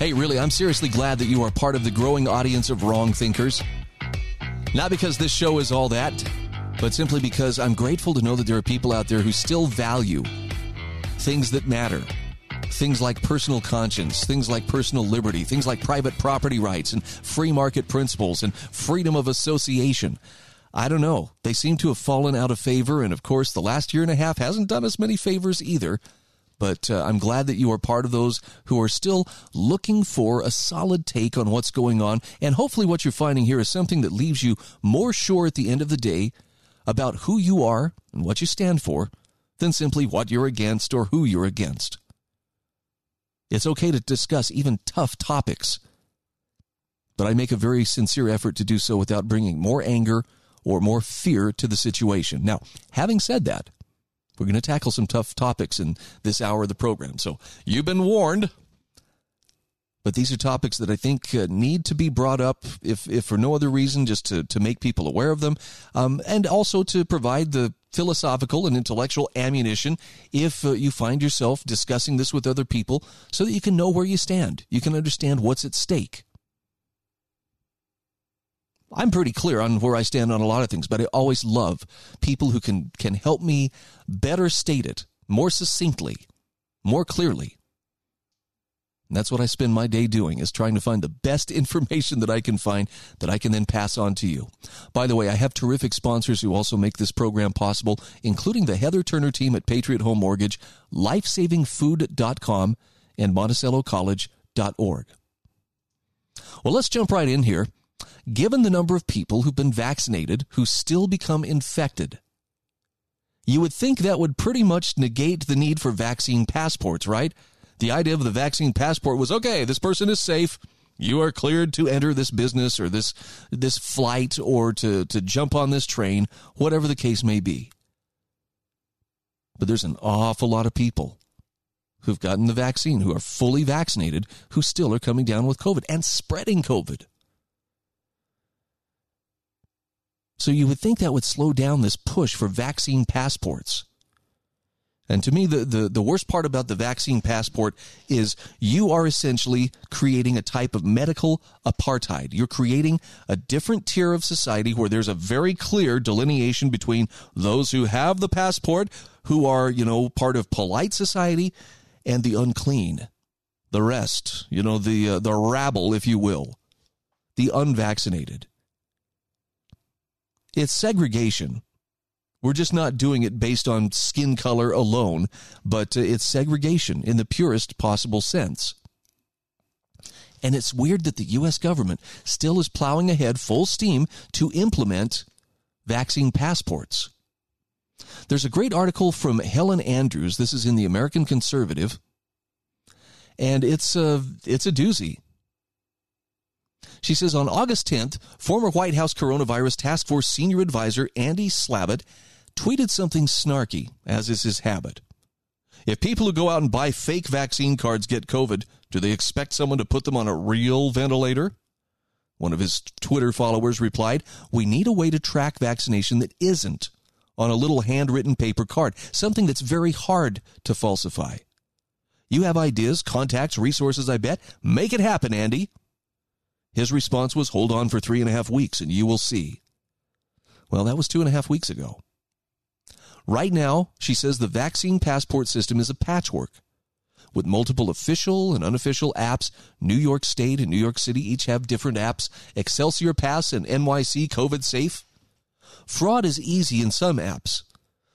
Hey, really, I'm seriously glad that you are part of the growing audience of wrong thinkers. Not because this show is all that, but simply because I'm grateful to know that there are people out there who still value things that matter. Things like personal conscience, things like personal liberty, things like private property rights and free market principles and freedom of association. I don't know. They seem to have fallen out of favor. And of course, the last year and a half hasn't done us many favors either. But uh, I'm glad that you are part of those who are still looking for a solid take on what's going on. And hopefully, what you're finding here is something that leaves you more sure at the end of the day about who you are and what you stand for than simply what you're against or who you're against. It's okay to discuss even tough topics, but I make a very sincere effort to do so without bringing more anger or more fear to the situation. Now, having said that, we're going to tackle some tough topics in this hour of the program. So you've been warned. But these are topics that I think uh, need to be brought up, if, if for no other reason, just to, to make people aware of them, um, and also to provide the philosophical and intellectual ammunition if uh, you find yourself discussing this with other people so that you can know where you stand. You can understand what's at stake. I'm pretty clear on where I stand on a lot of things, but I always love people who can can help me better state it more succinctly, more clearly. And that's what I spend my day doing is trying to find the best (laughs) information that I can find that I can then pass on to you. By the way, I have terrific sponsors who also make this program possible, including the Heather Turner team at Patriot Home Mortgage, lifesavingfood.com, and monticellocollege.org. Well, let's jump right in here. Given the number of people who've been vaccinated who still become infected, you would think that would pretty much negate the need for vaccine passports, right? The idea of the vaccine passport was okay, this person is safe. You are cleared to enter this business or this this flight or to, to jump on this train, whatever the case may be. But there's an awful lot of people who've gotten the vaccine, who are fully vaccinated, who still are coming down with COVID and spreading COVID. So you would think that would slow down this push for vaccine passports. And to me, the, the, the worst part about the vaccine passport is you are essentially creating a type of medical apartheid. You're creating a different tier of society where there's a very clear delineation between those who have the passport, who are, you know, part of polite society, and the unclean. The rest, you know, the, uh, the rabble, if you will, the unvaccinated. It's segregation we're just not doing it based on skin color alone, but uh, it's segregation in the purest possible sense. And it's weird that the U.S. government still is plowing ahead full steam to implement vaccine passports. There's a great article from Helen Andrews. This is in the American Conservative, and it's a, it's a doozy. She says on August 10th, former White House Coronavirus Task Force senior advisor Andy Slavitt tweeted something snarky, as is his habit. If people who go out and buy fake vaccine cards get COVID, do they expect someone to put them on a real ventilator? One of his Twitter followers replied, We need a way to track vaccination that isn't on a little handwritten paper card, something that's very hard to falsify. You have ideas, contacts, resources, I bet. Make it happen, Andy. His response was, Hold on for three and a half weeks and you will see. Well, that was two and a half weeks ago. Right now, she says the vaccine passport system is a patchwork. With multiple official and unofficial apps, New York State and New York City each have different apps, Excelsior Pass and NYC COVID Safe. Fraud is easy in some apps.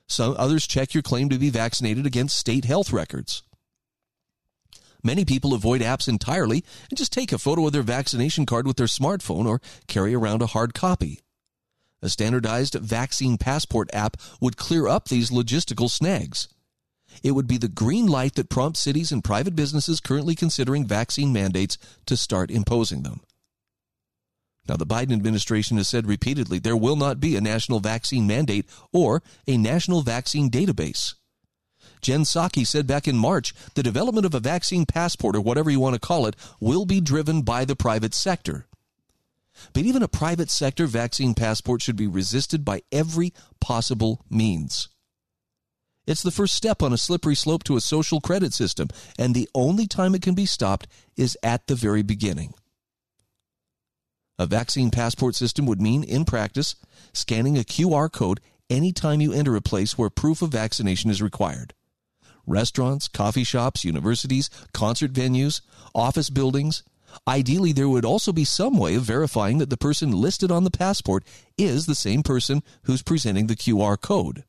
Some others check your claim to be vaccinated against state health records. Many people avoid apps entirely and just take a photo of their vaccination card with their smartphone or carry around a hard copy. A standardized vaccine passport app would clear up these logistical snags. It would be the green light that prompts cities and private businesses currently considering vaccine mandates to start imposing them. Now, the Biden administration has said repeatedly there will not be a national vaccine mandate or a national vaccine database. Jen Psaki said back in March the development of a vaccine passport, or whatever you want to call it, will be driven by the private sector. But even a private sector vaccine passport should be resisted by every possible means. It's the first step on a slippery slope to a social credit system, and the only time it can be stopped is at the very beginning. A vaccine passport system would mean, in practice, scanning a QR code anytime you enter a place where proof of vaccination is required. Restaurants, coffee shops, universities, concert venues, office buildings, Ideally, there would also be some way of verifying that the person listed on the passport is the same person who's presenting the QR code.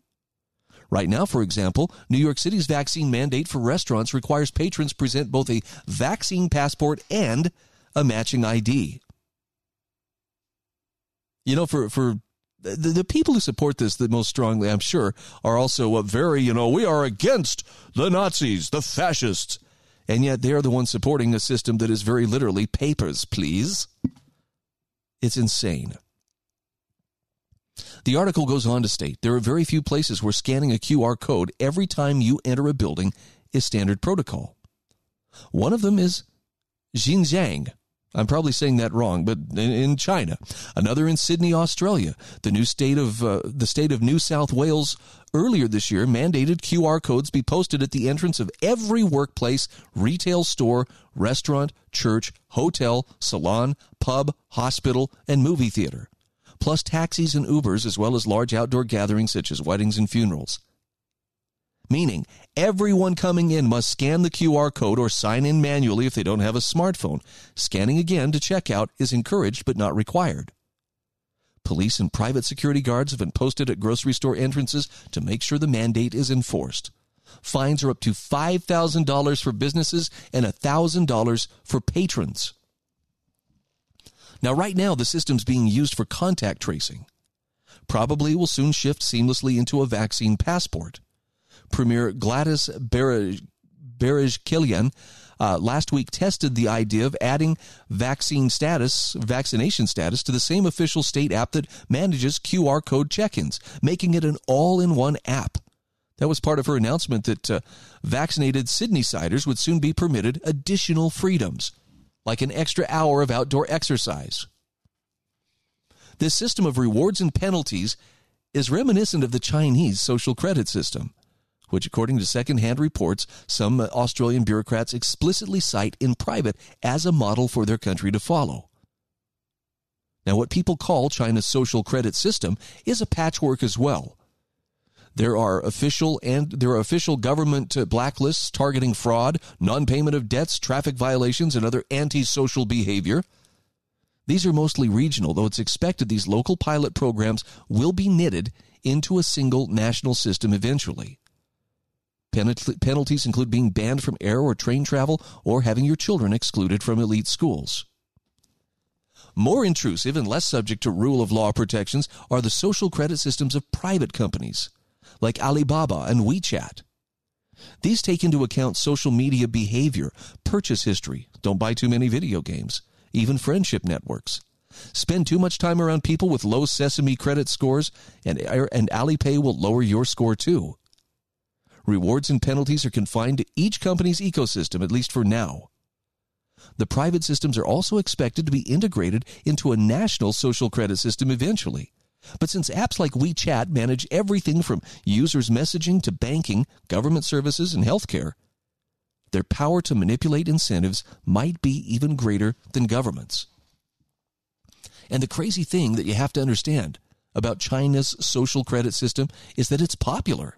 Right now, for example, New York City's vaccine mandate for restaurants requires patrons present both a vaccine passport and a matching ID. You know, for, for the, the people who support this the most strongly, I'm sure, are also uh, very, you know, we are against the Nazis, the fascists and yet they are the ones supporting a system that is very literally papers, please. It's insane. The article goes on to state there are very few places where scanning a QR code every time you enter a building is standard protocol. One of them is Xinjiang, I'm probably saying that wrong, but in China, another in Sydney, Australia. The new state of uh, the state of New South Wales earlier this year mandated QR codes be posted at the entrance of every workplace, retail store, restaurant, church, hotel, salon, pub, hospital, and movie theater. plus taxis and Ubers, as well as large outdoor gatherings such as weddings and funerals. Meaning, everyone coming in must scan the QR code or sign in manually if they don't have a smartphone. Scanning again to check out is encouraged but not required. Police and private security guards have been posted at grocery store entrances to make sure the mandate is enforced. Fines are up to $5,000 for businesses and $1,000 for patrons. Now, right now, the system's being used for contact tracing. Probably will soon shift seamlessly into a vaccine passport. Premier Gladys Berejiklian uh, last week tested the idea of adding vaccine status, vaccination status, to the same official state app that manages QR code check-ins, making it an all-in-one app. That was part of her announcement that uh, vaccinated Sydney-siders would soon be permitted additional freedoms, like an extra hour of outdoor exercise. This system of rewards and penalties is reminiscent of the Chinese social credit system which, according to secondhand reports, some Australian bureaucrats explicitly cite in private as a model for their country to follow. Now, what people call China's social credit system is a patchwork as well. There are official and there are official government blacklists targeting fraud, non-payment of debts, traffic violations, and other antisocial behavior. These are mostly regional, though it's expected these local pilot programs will be knitted into a single national system eventually. Penalties include being banned from air or train travel or having your children excluded from elite schools. More intrusive and less subject to rule of law protections are the social credit systems of private companies, like Alibaba and WeChat. These take into account social media behavior, purchase history, don't buy too many video games, even friendship networks. Spend too much time around people with low Sesame credit scores, and, and Alipay will lower your score too. Rewards and penalties are confined to each company's ecosystem, at least for now. The private systems are also expected to be integrated into a national social credit system eventually. But since apps like WeChat manage everything from users' messaging to banking, government services, and healthcare, their power to manipulate incentives might be even greater than governments. And the crazy thing that you have to understand about China's social credit system is that it's popular.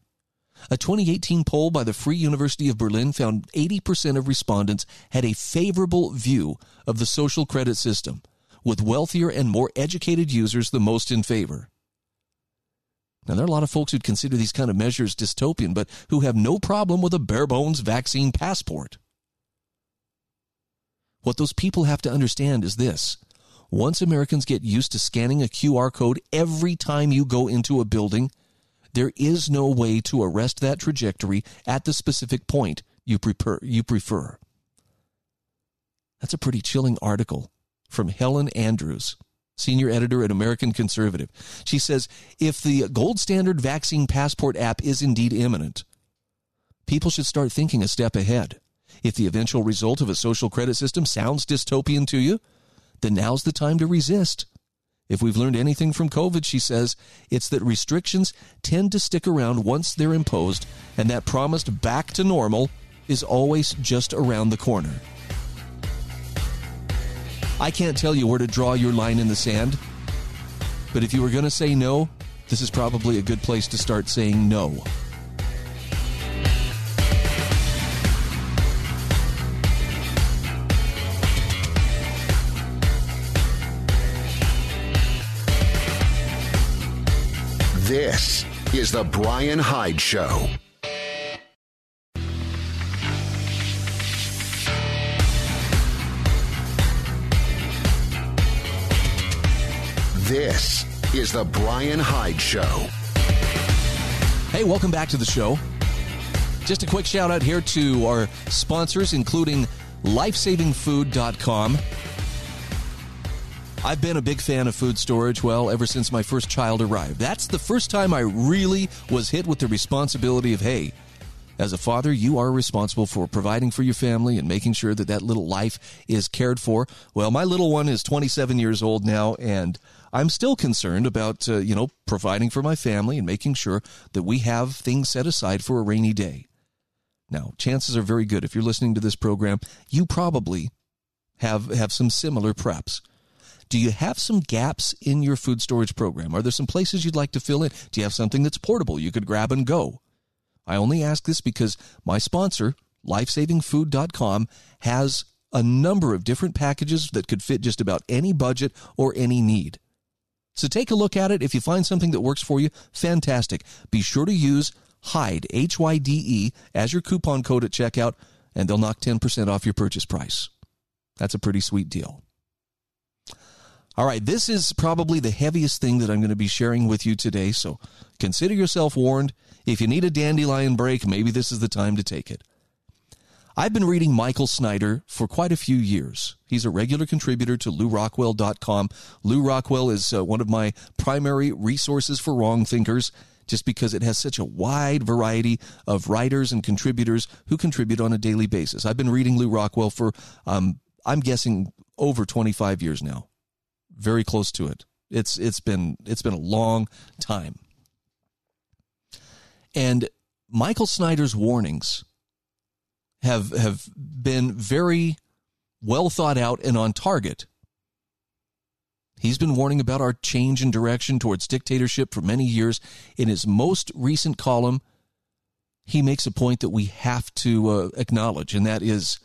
A 2018 poll by the Free University of Berlin found 80% of respondents had a favorable view of the social credit system, with wealthier and more educated users the most in favor. Now, there are a lot of folks who'd consider these kind of measures dystopian, but who have no problem with a bare bones vaccine passport. What those people have to understand is this. Once Americans get used to scanning a QR code every time you go into a building, there is no way to arrest that trajectory at the specific point you prefer. You prefer. That's a pretty chilling article from Helen Andrews, senior editor at American Conservative. She says if the gold standard vaccine passport app is indeed imminent, people should start thinking a step ahead. If the eventual result of a social credit system sounds dystopian to you, then now's the time to resist. If we've learned anything from COVID, she says, it's that restrictions tend to stick around once they're imposed, and that promised back to normal is always just around the corner. I can't tell you where to draw your line in the sand, but if you were going to say no, this is probably a good place to start saying no. This is The Brian Hyde Show. This is The Brian Hyde Show. Hey, welcome back to the show. Just a quick shout out here to our sponsors, including lifesavingfood.com. I've been a big fan of food storage, well, ever since my first child arrived. That's the first time I really was hit with the responsibility of, hey, as a father, you are responsible for providing for your family and making sure that that little life is cared for. Well, my little one is 27 years old now, and I'm still concerned about, uh, you know, providing for my family and making sure that we have things set aside for a rainy day. Now, chances are very good if you're listening to this program, you probably have have some similar preps. Do you have some gaps in your food storage program? Are there some places you'd like to fill in? Do you have something that's portable you could grab and go? I only ask this because my sponsor, lifesavingfood.com, has a number of different packages that could fit just about any budget or any need. So take a look at it. If you find something that works for you, fantastic. Be sure to use HYDE, H Y D E, as your coupon code at checkout, and they'll knock 10% off your purchase price. That's a pretty sweet deal. All right, this is probably the heaviest thing that I'm going to be sharing with you today, so consider yourself warned. If you need a dandelion break, maybe this is the time to take it. I've been reading Michael Snyder for quite a few years. He's a regular contributor to lewrockwell.com. Lew Rockwell is uh, one of my primary resources for wrong thinkers just because it has such a wide variety of writers and contributors who contribute on a daily basis. I've been reading Lew Rockwell for, um, I'm guessing, over 25 years now. Very close to it. It's it's been it's been a long time. And Michael Snyder's warnings have have been very well thought out and on target. He's been warning about our change in direction towards dictatorship for many years. In his most recent column, he makes a point that we have to uh, acknowledge, and that is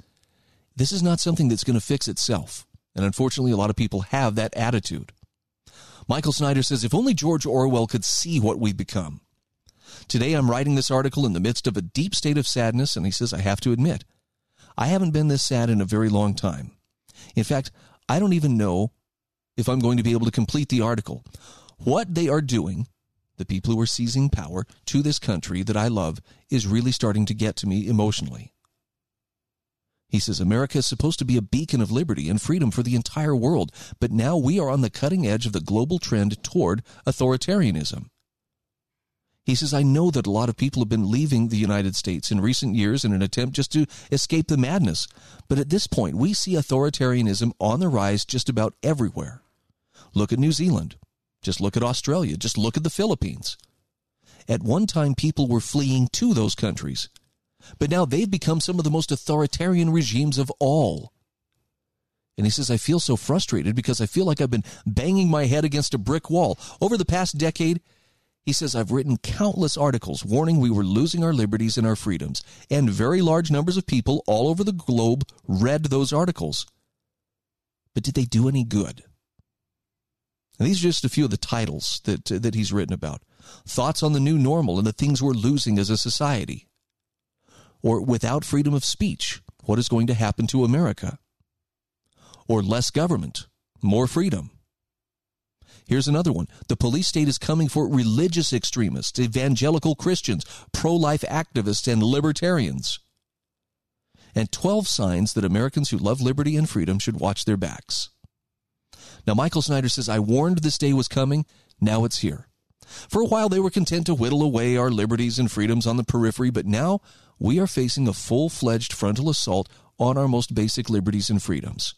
this is not something that's going to fix itself. And unfortunately, a lot of people have that attitude. Michael Snyder says if only George Orwell could see what we've become. Today I'm writing this article in the midst of a deep state of sadness, and he says, I have to admit, I haven't been this sad in a very long time. In fact, I don't even know if I'm going to be able to complete the article. What they are doing, the people who are seizing power to this country that I love, is really starting to get to me emotionally. He says America is supposed to be a beacon of liberty and freedom for the entire world, but now we are on the cutting edge of the global trend toward authoritarianism. He says, I know that a lot of people have been leaving the United States in recent years in an attempt just to escape the madness. But at this point, we see authoritarianism on the rise just about everywhere. Look at New Zealand. Just look at Australia. Just look at the Philippines. At one time, people were fleeing to those countries. But now they've become some of the most authoritarian regimes of all. And he says, I feel so frustrated because I feel like I've been banging my head against a brick wall. Over the past decade, he says, I've written countless articles warning we were losing our liberties and our freedoms, and very large numbers of people all over the globe read those articles. But did they do any good? And these are just a few of the titles that, that he's written about. Thoughts on the new normal and the things we're losing as a society. Or without freedom of speech, what is going to happen to America? Or less government, more freedom. Here's another one. The police state is coming for religious extremists, evangelical Christians, pro life activists, and libertarians. And 12 signs that Americans who love liberty and freedom should watch their backs. Now, Michael Snyder says, I warned this day was coming. Now it's here. For a while, they were content to whittle away our liberties and freedoms on the periphery, but now we are facing a full fledged frontal assault on our most basic liberties and freedoms.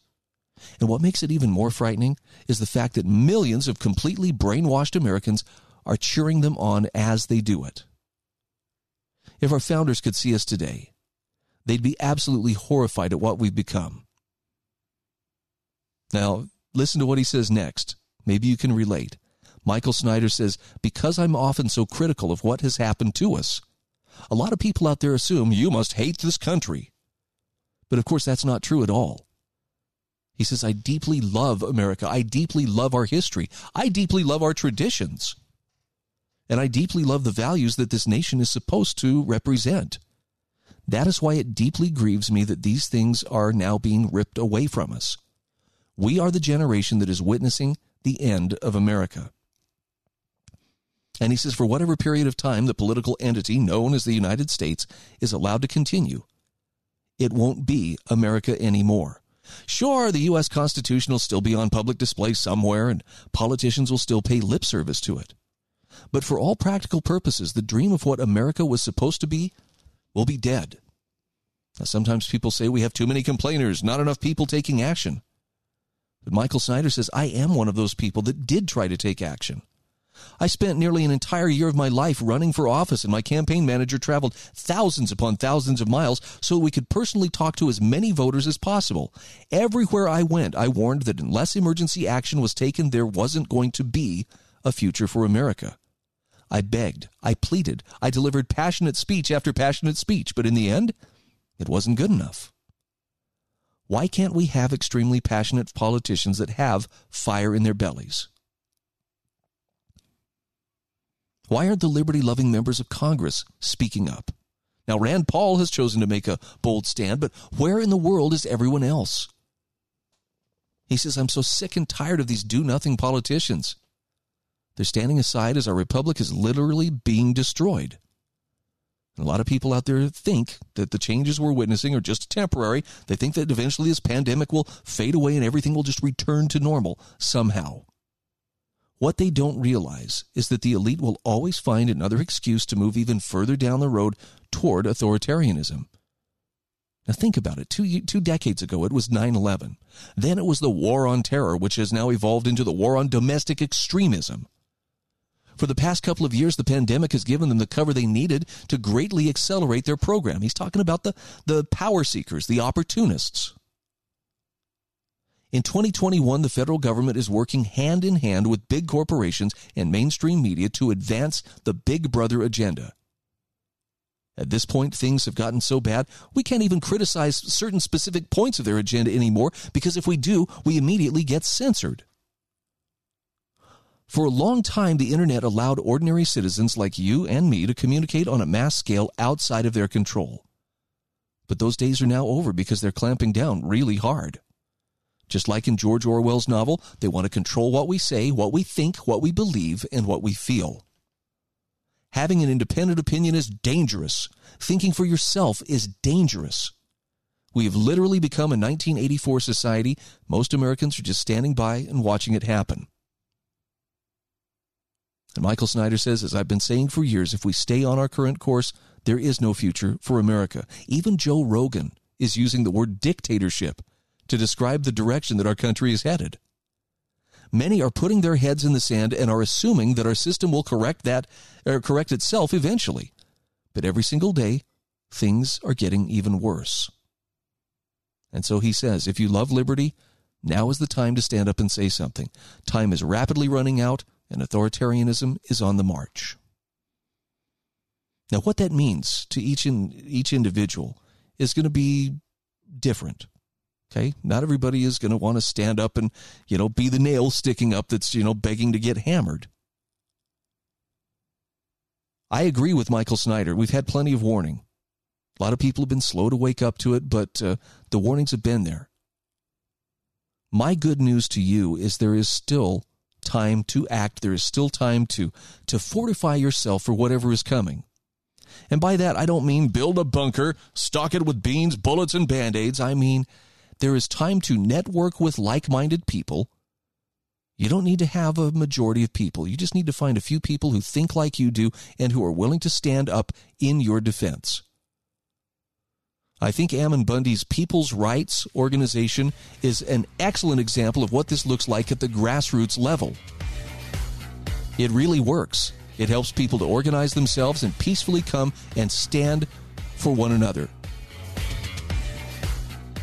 And what makes it even more frightening is the fact that millions of completely brainwashed Americans are cheering them on as they do it. If our founders could see us today, they'd be absolutely horrified at what we've become. Now, listen to what he says next. Maybe you can relate. Michael Snyder says, Because I'm often so critical of what has happened to us, a lot of people out there assume you must hate this country. But of course, that's not true at all. He says, I deeply love America. I deeply love our history. I deeply love our traditions. And I deeply love the values that this nation is supposed to represent. That is why it deeply grieves me that these things are now being ripped away from us. We are the generation that is witnessing the end of America. And he says, for whatever period of time the political entity known as the United States is allowed to continue, it won't be America anymore. Sure, the U.S. Constitution will still be on public display somewhere, and politicians will still pay lip service to it. But for all practical purposes, the dream of what America was supposed to be will be dead. Now, sometimes people say we have too many complainers, not enough people taking action. But Michael Snyder says, I am one of those people that did try to take action. I spent nearly an entire year of my life running for office, and my campaign manager traveled thousands upon thousands of miles so we could personally talk to as many voters as possible. Everywhere I went, I warned that unless emergency action was taken, there wasn't going to be a future for America. I begged, I pleaded, I delivered passionate speech after passionate speech, but in the end, it wasn't good enough. Why can't we have extremely passionate politicians that have fire in their bellies? Why aren't the liberty loving members of Congress speaking up? Now, Rand Paul has chosen to make a bold stand, but where in the world is everyone else? He says, I'm so sick and tired of these do nothing politicians. They're standing aside as our republic is literally being destroyed. And a lot of people out there think that the changes we're witnessing are just temporary. They think that eventually this pandemic will fade away and everything will just return to normal somehow. What they don't realize is that the elite will always find another excuse to move even further down the road toward authoritarianism. Now think about it. Two, two decades ago, it was 9-11. Then it was the war on terror, which has now evolved into the war on domestic extremism. For the past couple of years, the pandemic has given them the cover they needed to greatly accelerate their program. He's talking about the, the power seekers, the opportunists. In 2021, the federal government is working hand in hand with big corporations and mainstream media to advance the Big Brother agenda. At this point, things have gotten so bad, we can't even criticize certain specific points of their agenda anymore because if we do, we immediately get censored. For a long time, the internet allowed ordinary citizens like you and me to communicate on a mass scale outside of their control. But those days are now over because they're clamping down really hard. Just like in George Orwell's novel, they want to control what we say, what we think, what we believe, and what we feel. Having an independent opinion is dangerous. Thinking for yourself is dangerous. We have literally become a 1984 society. Most Americans are just standing by and watching it happen. And Michael Snyder says, as I've been saying for years, if we stay on our current course, there is no future for America. Even Joe Rogan is using the word dictatorship to describe the direction that our country is headed. Many are putting their heads in the sand and are assuming that our system will correct that or correct itself eventually. But every single day, things are getting even worse. And so he says, if you love liberty, now is the time to stand up and say something. Time is rapidly running out and authoritarianism is on the march. Now, what that means to each in, each individual is going to be different. Okay, not everybody is going to want to stand up and you know be the nail sticking up that's you know begging to get hammered. I agree with Michael Snyder. We've had plenty of warning. A lot of people have been slow to wake up to it, but uh, the warnings have been there. My good news to you is there is still time to act. There is still time to, to fortify yourself for whatever is coming. And by that, I don't mean build a bunker, stock it with beans, bullets, and band aids. I mean, there is time to network with like minded people. You don't need to have a majority of people. You just need to find a few people who think like you do and who are willing to stand up in your defense. I think Ammon Bundy's People's Rights organization is an excellent example of what this looks like at the grassroots level. It really works. It helps people to organize themselves and peacefully come and stand for one another.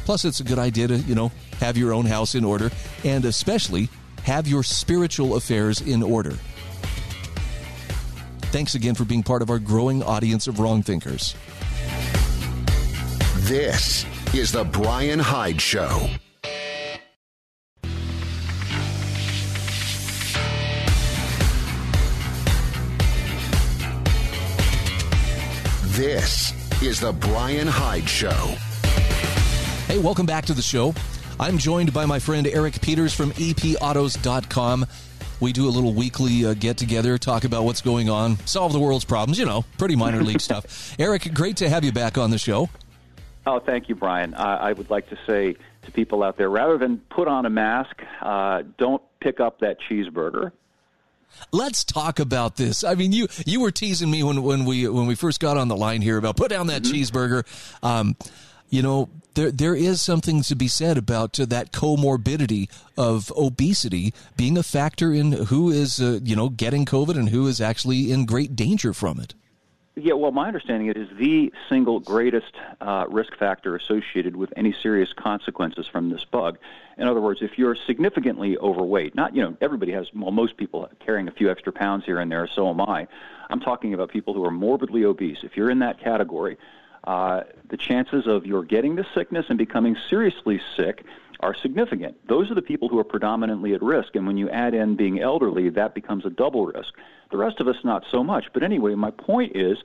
Plus, it's a good idea to, you know, have your own house in order and especially have your spiritual affairs in order. Thanks again for being part of our growing audience of wrong thinkers. This is The Brian Hyde Show. This is The Brian Hyde Show. Hey, welcome back to the show. I'm joined by my friend Eric Peters from epautos.com. We do a little weekly uh, get together, talk about what's going on, solve the world's problems, you know, pretty minor league (laughs) stuff. Eric, great to have you back on the show. Oh, thank you, Brian. Uh, I would like to say to people out there rather than put on a mask, uh, don't pick up that cheeseburger. Let's talk about this. I mean, you you were teasing me when when we when we first got on the line here about put down that mm-hmm. cheeseburger. Um, you know, there there is something to be said about uh, that comorbidity of obesity being a factor in who is uh, you know getting COVID and who is actually in great danger from it. Yeah, well, my understanding it is the single greatest uh, risk factor associated with any serious consequences from this bug. In other words, if you're significantly overweight, not you know everybody has, well, most people carrying a few extra pounds here and there. So am I. I'm talking about people who are morbidly obese. If you're in that category, uh, the chances of your getting the sickness and becoming seriously sick are significant. Those are the people who are predominantly at risk, and when you add in being elderly, that becomes a double risk. The rest of us, not so much. But anyway, my point is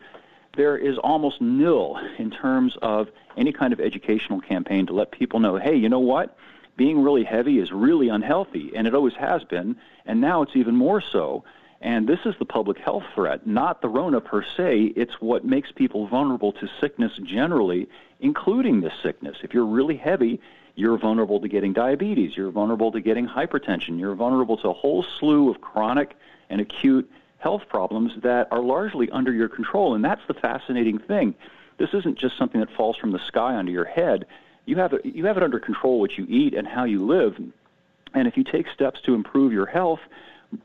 there is almost nil in terms of any kind of educational campaign to let people know hey, you know what? Being really heavy is really unhealthy, and it always has been, and now it's even more so. And this is the public health threat, not the Rona per se. It's what makes people vulnerable to sickness generally, including this sickness. If you're really heavy, you're vulnerable to getting diabetes, you're vulnerable to getting hypertension, you're vulnerable to a whole slew of chronic and acute health problems that are largely under your control. And that's the fascinating thing. This isn't just something that falls from the sky onto your head. You have you have it under control what you eat and how you live. And if you take steps to improve your health,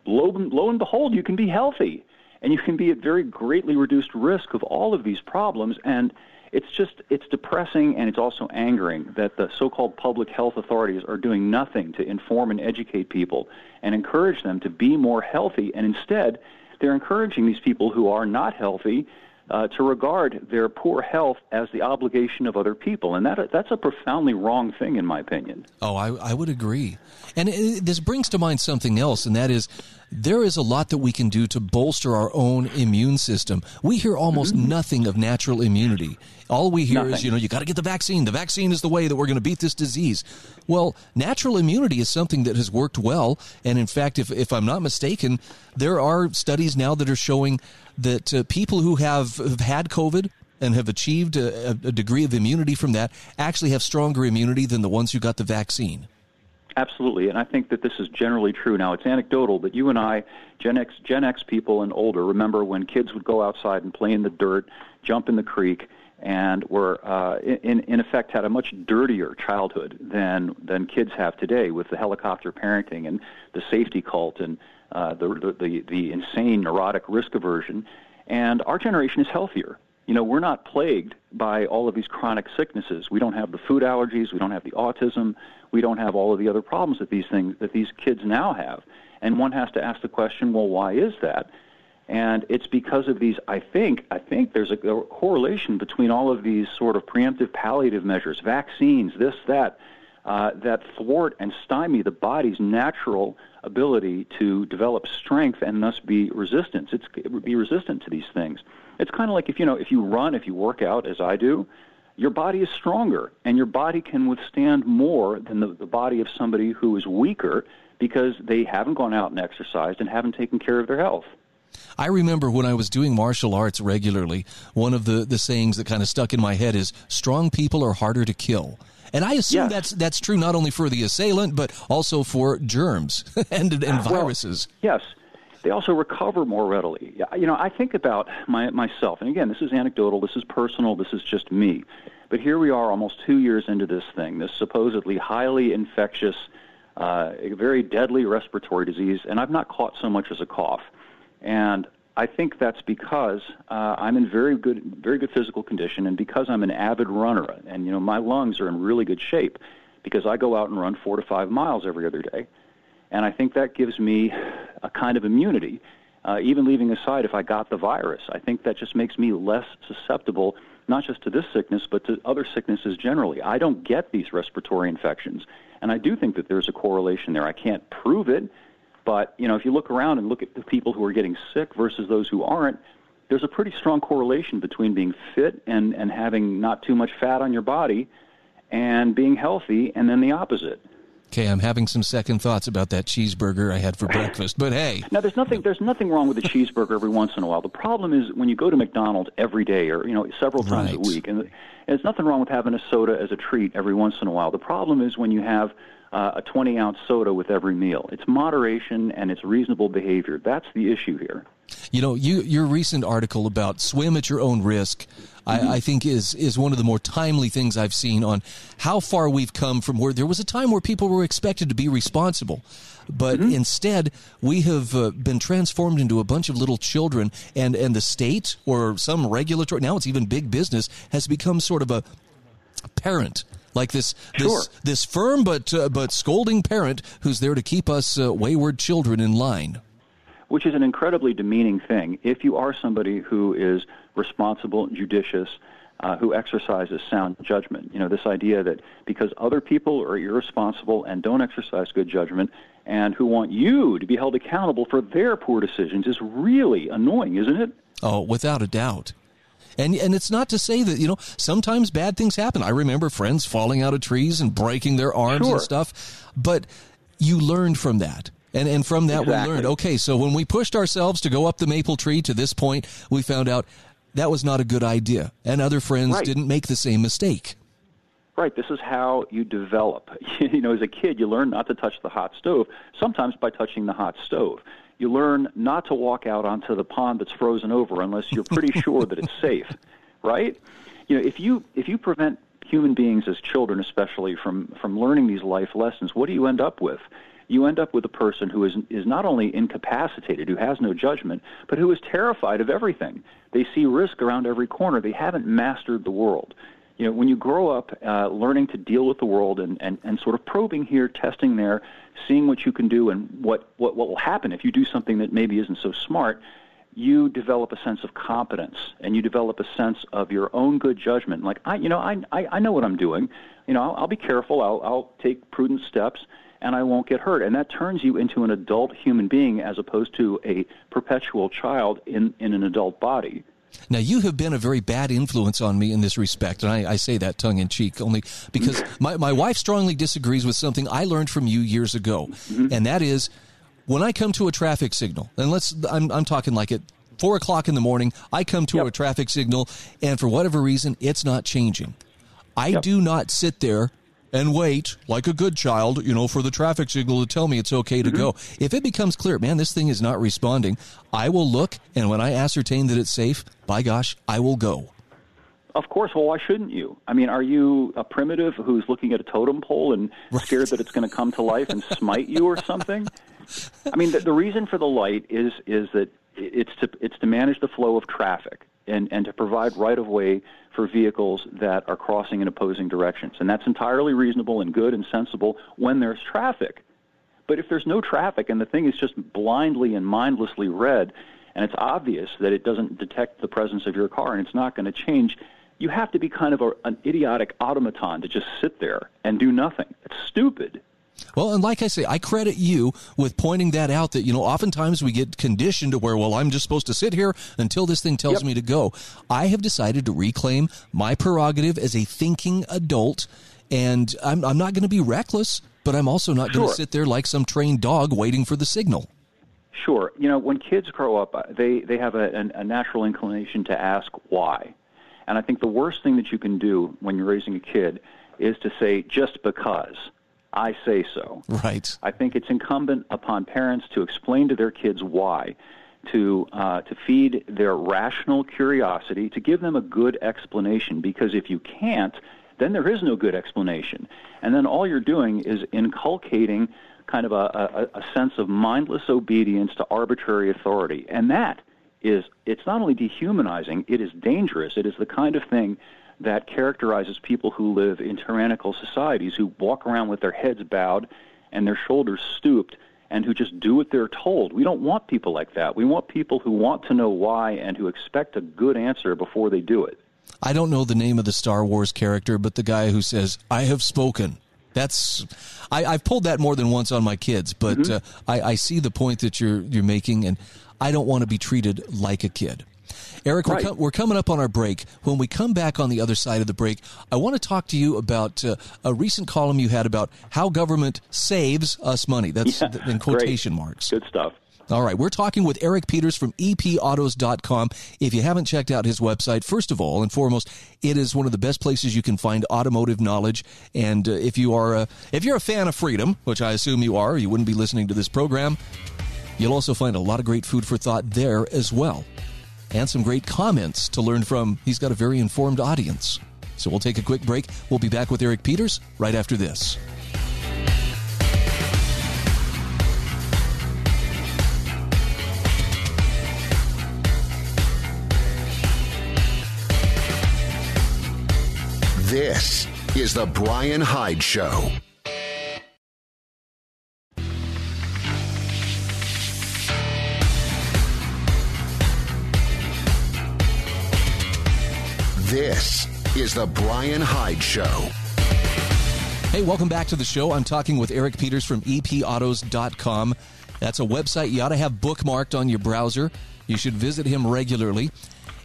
lo, lo and behold, you can be healthy and you can be at very greatly reduced risk of all of these problems. And it's just it's depressing and it's also angering that the so-called public health authorities are doing nothing to inform and educate people and encourage them to be more healthy and instead they're encouraging these people who are not healthy uh, to regard their poor health as the obligation of other people. And that, that's a profoundly wrong thing, in my opinion. Oh, I, I would agree. And it, this brings to mind something else, and that is there is a lot that we can do to bolster our own immune system. We hear almost mm-hmm. nothing of natural immunity. All we hear nothing. is, you know, you got to get the vaccine. The vaccine is the way that we're going to beat this disease. Well, natural immunity is something that has worked well. And in fact, if, if I'm not mistaken, there are studies now that are showing that uh, people who have, have had COVID and have achieved a, a degree of immunity from that actually have stronger immunity than the ones who got the vaccine. Absolutely, and I think that this is generally true. Now, it's anecdotal, but you and I, Gen X, Gen X people and older, remember when kids would go outside and play in the dirt, jump in the creek, and were uh, in in effect had a much dirtier childhood than than kids have today with the helicopter parenting and the safety cult and uh, the, the the insane neurotic risk aversion. And our generation is healthier you know, we're not plagued by all of these chronic sicknesses. We don't have the food allergies, we don't have the autism, we don't have all of the other problems that these things that these kids now have. And one has to ask the question, well, why is that? And it's because of these. I think I think there's a, correlation between all of these sort of preemptive palliative measures, vaccines, this, that, uh, that thwart and stymie the body's natural ability to develop strength and thus be resistant. It's be resistant to these things. It's kind of like if you know if you run, if you work out as I do, your body is stronger and your body can withstand more than the, the body of somebody who is weaker because they haven't gone out and exercised and haven't taken care of their health. I remember when I was doing martial arts regularly, one of the, the sayings that kind of stuck in my head is strong people are harder to kill. And I assume yes. that's that's true not only for the assailant but also for germs (laughs) and, and viruses. Well, yes. They also recover more readily. You know, I think about my, myself, and again, this is anecdotal, this is personal, this is just me. But here we are almost two years into this thing, this supposedly highly infectious, uh, very deadly respiratory disease, and I've not caught so much as a cough. And I think that's because uh, I'm in very good, very good physical condition, and because I'm an avid runner, and you know my lungs are in really good shape because I go out and run four to five miles every other day. And I think that gives me a kind of immunity, uh, even leaving aside if I got the virus. I think that just makes me less susceptible, not just to this sickness, but to other sicknesses generally. I don't get these respiratory infections. And I do think that there's a correlation there. I can't prove it, but you know, if you look around and look at the people who are getting sick versus those who aren't, there's a pretty strong correlation between being fit and, and having not too much fat on your body and being healthy, and then the opposite. Okay, I'm having some second thoughts about that cheeseburger I had for breakfast, but hey. (laughs) Now there's nothing there's nothing wrong with a cheeseburger every once in a while. The problem is when you go to McDonald's every day or you know several times right. a week and there's nothing wrong with having a soda as a treat every once in a while. The problem is when you have uh, a 20 ounce soda with every meal. It's moderation and it's reasonable behavior. That's the issue here. You know, you, your recent article about swim at your own risk, mm-hmm. I, I, think is is one of the more timely things I've seen on how far we've come from where there was a time where people were expected to be responsible. But mm-hmm. instead, we have uh, been transformed into a bunch of little children, and, and the state or some regulatory, now it's even big business, has become sort of a parent like this this sure. this firm but uh, but scolding parent who's there to keep us uh, wayward children in line which is an incredibly demeaning thing. If you are somebody who is responsible, judicious, uh, who exercises sound judgment, you know, this idea that because other people are irresponsible and don't exercise good judgment and who want you to be held accountable for their poor decisions is really annoying, isn't it? Oh, without a doubt. And and it's not to say that you know sometimes bad things happen. I remember friends falling out of trees and breaking their arms sure. and stuff, but you learned from that. And and from that exactly. we learned, okay, so when we pushed ourselves to go up the maple tree to this point, we found out that was not a good idea. And other friends right. didn't make the same mistake. Right. This is how you develop. (laughs) you know, as a kid, you learn not to touch the hot stove, sometimes by touching the hot stove. You learn not to walk out onto the pond that's frozen over unless you're pretty (laughs) sure that it's safe. Right? You know, if you if you prevent human beings as children especially from from learning these life lessons, what do you end up with? you end up with a person who is is not only incapacitated, who has no judgment, but who is terrified of everything. They see risk around every corner. They haven't mastered the world. You know, when you grow up uh, learning to deal with the world and, and, and sort of probing here, testing there, seeing what you can do and what, what, what will happen if you do something that maybe isn't so smart, you develop a sense of competence and you develop a sense of your own good judgment. Like, I, you know, I, I, I know what I'm doing. You know, I'll, I'll be careful. I'll, I'll take prudent steps and I won't get hurt. And that turns you into an adult human being as opposed to a perpetual child in, in an adult body. Now, you have been a very bad influence on me in this respect, and I, I say that tongue in cheek only because my, my wife strongly disagrees with something I learned from you years ago, mm-hmm. and that is when I come to a traffic signal, and let's, I'm, I'm talking like at four o'clock in the morning, I come to yep. a traffic signal, and for whatever reason, it's not changing. I yep. do not sit there and wait like a good child, you know, for the traffic signal to tell me it's okay to mm-hmm. go. If it becomes clear, man, this thing is not responding, I will look, and when I ascertain that it's safe, by gosh, I will go. Of course. Well, why shouldn't you? I mean, are you a primitive who's looking at a totem pole and (laughs) right. scared that it's going to come to life and smite you or something? I mean, the, the reason for the light is is that it's to it's to manage the flow of traffic and and to provide right of way for vehicles that are crossing in opposing directions. And that's entirely reasonable and good and sensible when there's traffic. But if there's no traffic and the thing is just blindly and mindlessly red, and it's obvious that it doesn't detect the presence of your car and it's not going to change, you have to be kind of a, an idiotic automaton to just sit there and do nothing. It's stupid. Well, and like I say, I credit you with pointing that out that, you know, oftentimes we get conditioned to where, well, I'm just supposed to sit here until this thing tells yep. me to go. I have decided to reclaim my prerogative as a thinking adult, and I'm, I'm not going to be reckless, but I'm also not sure. going to sit there like some trained dog waiting for the signal. Sure. You know, when kids grow up, uh, they, they have a, a natural inclination to ask why. And I think the worst thing that you can do when you're raising a kid is to say, just because I say so. Right. I think it's incumbent upon parents to explain to their kids why, to uh, to feed their rational curiosity, to give them a good explanation. Because if you can't, then there is no good explanation, and then all you're doing is inculcating kind of a, a, a sense of mindless obedience to arbitrary authority, and that is it's not only dehumanizing, it is dangerous. It is the kind of thing that characterizes people who live in tyrannical societies who walk around with their heads bowed and their shoulders stooped and who just do what they're told. We don't want people like that. We want people who want to know why and who expect a good answer before they do it. I don't know the name of the Star Wars character, but the guy who says, I have spoken. That's I, have pulled that more than once on my kids, but mm-hmm. uh, I, I see the point that you're you're making, and I don't want to be treated like a kid. Eric, right. we're, com- we're, coming up on our break. When we come back on the other side of the break, I want to talk to you about uh, a recent column you had about how government saves us money. That's yeah, in quotation great. marks. Good stuff. All right, we're talking with Eric Peters from epautos.com. If you haven't checked out his website, first of all and foremost, it is one of the best places you can find automotive knowledge. And uh, if you are a, if you're a fan of freedom, which I assume you are, you wouldn't be listening to this program You'll also find a lot of great food for thought there as well, and some great comments to learn from. He's got a very informed audience. So we'll take a quick break. We'll be back with Eric Peters right after this. This is The Brian Hyde Show. This is The Brian Hyde Show. Hey, welcome back to the show. I'm talking with Eric Peters from epautos.com. That's a website you ought to have bookmarked on your browser. You should visit him regularly.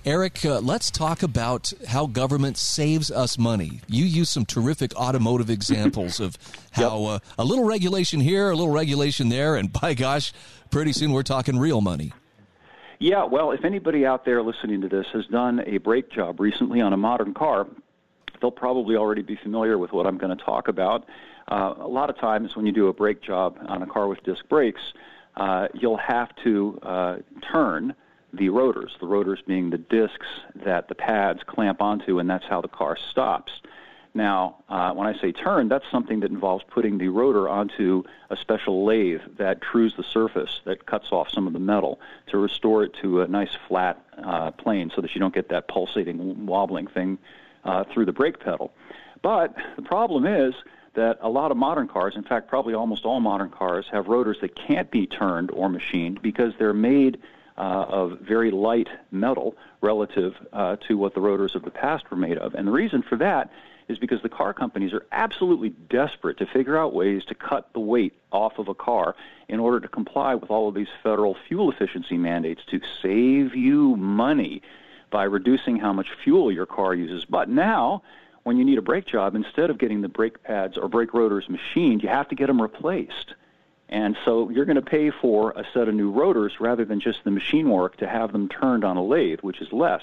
Eric, uh, let's talk about how government saves us money. You use some terrific automotive examples of (laughs) how yep. uh, a little regulation here, a little regulation there, and by gosh, pretty soon we're talking real money. Yeah, well, if anybody out there listening to this has done a brake job recently on a modern car, they'll probably already be familiar with what I'm going to talk about. Uh, a lot of times when you do a brake job on a car with disc brakes, uh, you'll have to uh, turn the rotors, the rotors being the discs that the pads clamp onto, and that's how the car stops. Now, uh, when I say turn, that's something that involves putting the rotor onto a special lathe that trues the surface, that cuts off some of the metal to restore it to a nice flat uh, plane so that you don't get that pulsating, wobbling thing uh, through the brake pedal. But the problem is that a lot of modern cars, in fact, probably almost all modern cars, have rotors that can't be turned or machined because they're made uh, of very light metal relative uh, to what the rotors of the past were made of. And the reason for that is because the car companies are absolutely desperate to figure out ways to cut the weight off of a car in order to comply with all of these federal fuel efficiency mandates to save you money by reducing how much fuel your car uses. But now, when you need a brake job, instead of getting the brake pads or brake rotors machined, you have to get them replaced. And so you're going to pay for a set of new rotors rather than just the machine work to have them turned on a lathe, which is less.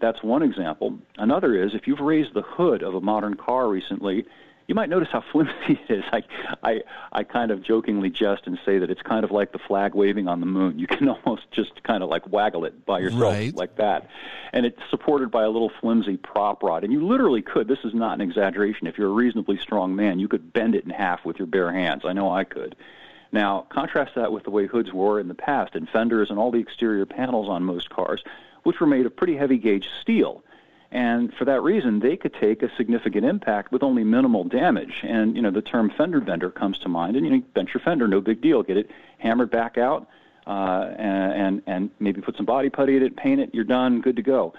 That's one example. Another is if you've raised the hood of a modern car recently, you might notice how (laughs) flimsy it is. I, I, I kind of jokingly jest and say that it's kind of like the flag waving on the moon. You can (laughs) almost just kind of like waggle it by yourself right. like that. And it's supported by a little flimsy prop rod. And you literally could, this is not an exaggeration, if you're a reasonably strong man, you could bend it in half with your bare hands. I know I could. Now, contrast that with the way hoods were in the past, and fenders and all the exterior panels on most cars, which were made of pretty heavy gauge steel. And for that reason, they could take a significant impact with only minimal damage. And, you know, the term fender bender comes to mind. And, you know, bent your fender, no big deal. Get it hammered back out uh, and, and maybe put some body putty in it, paint it, you're done, good to go.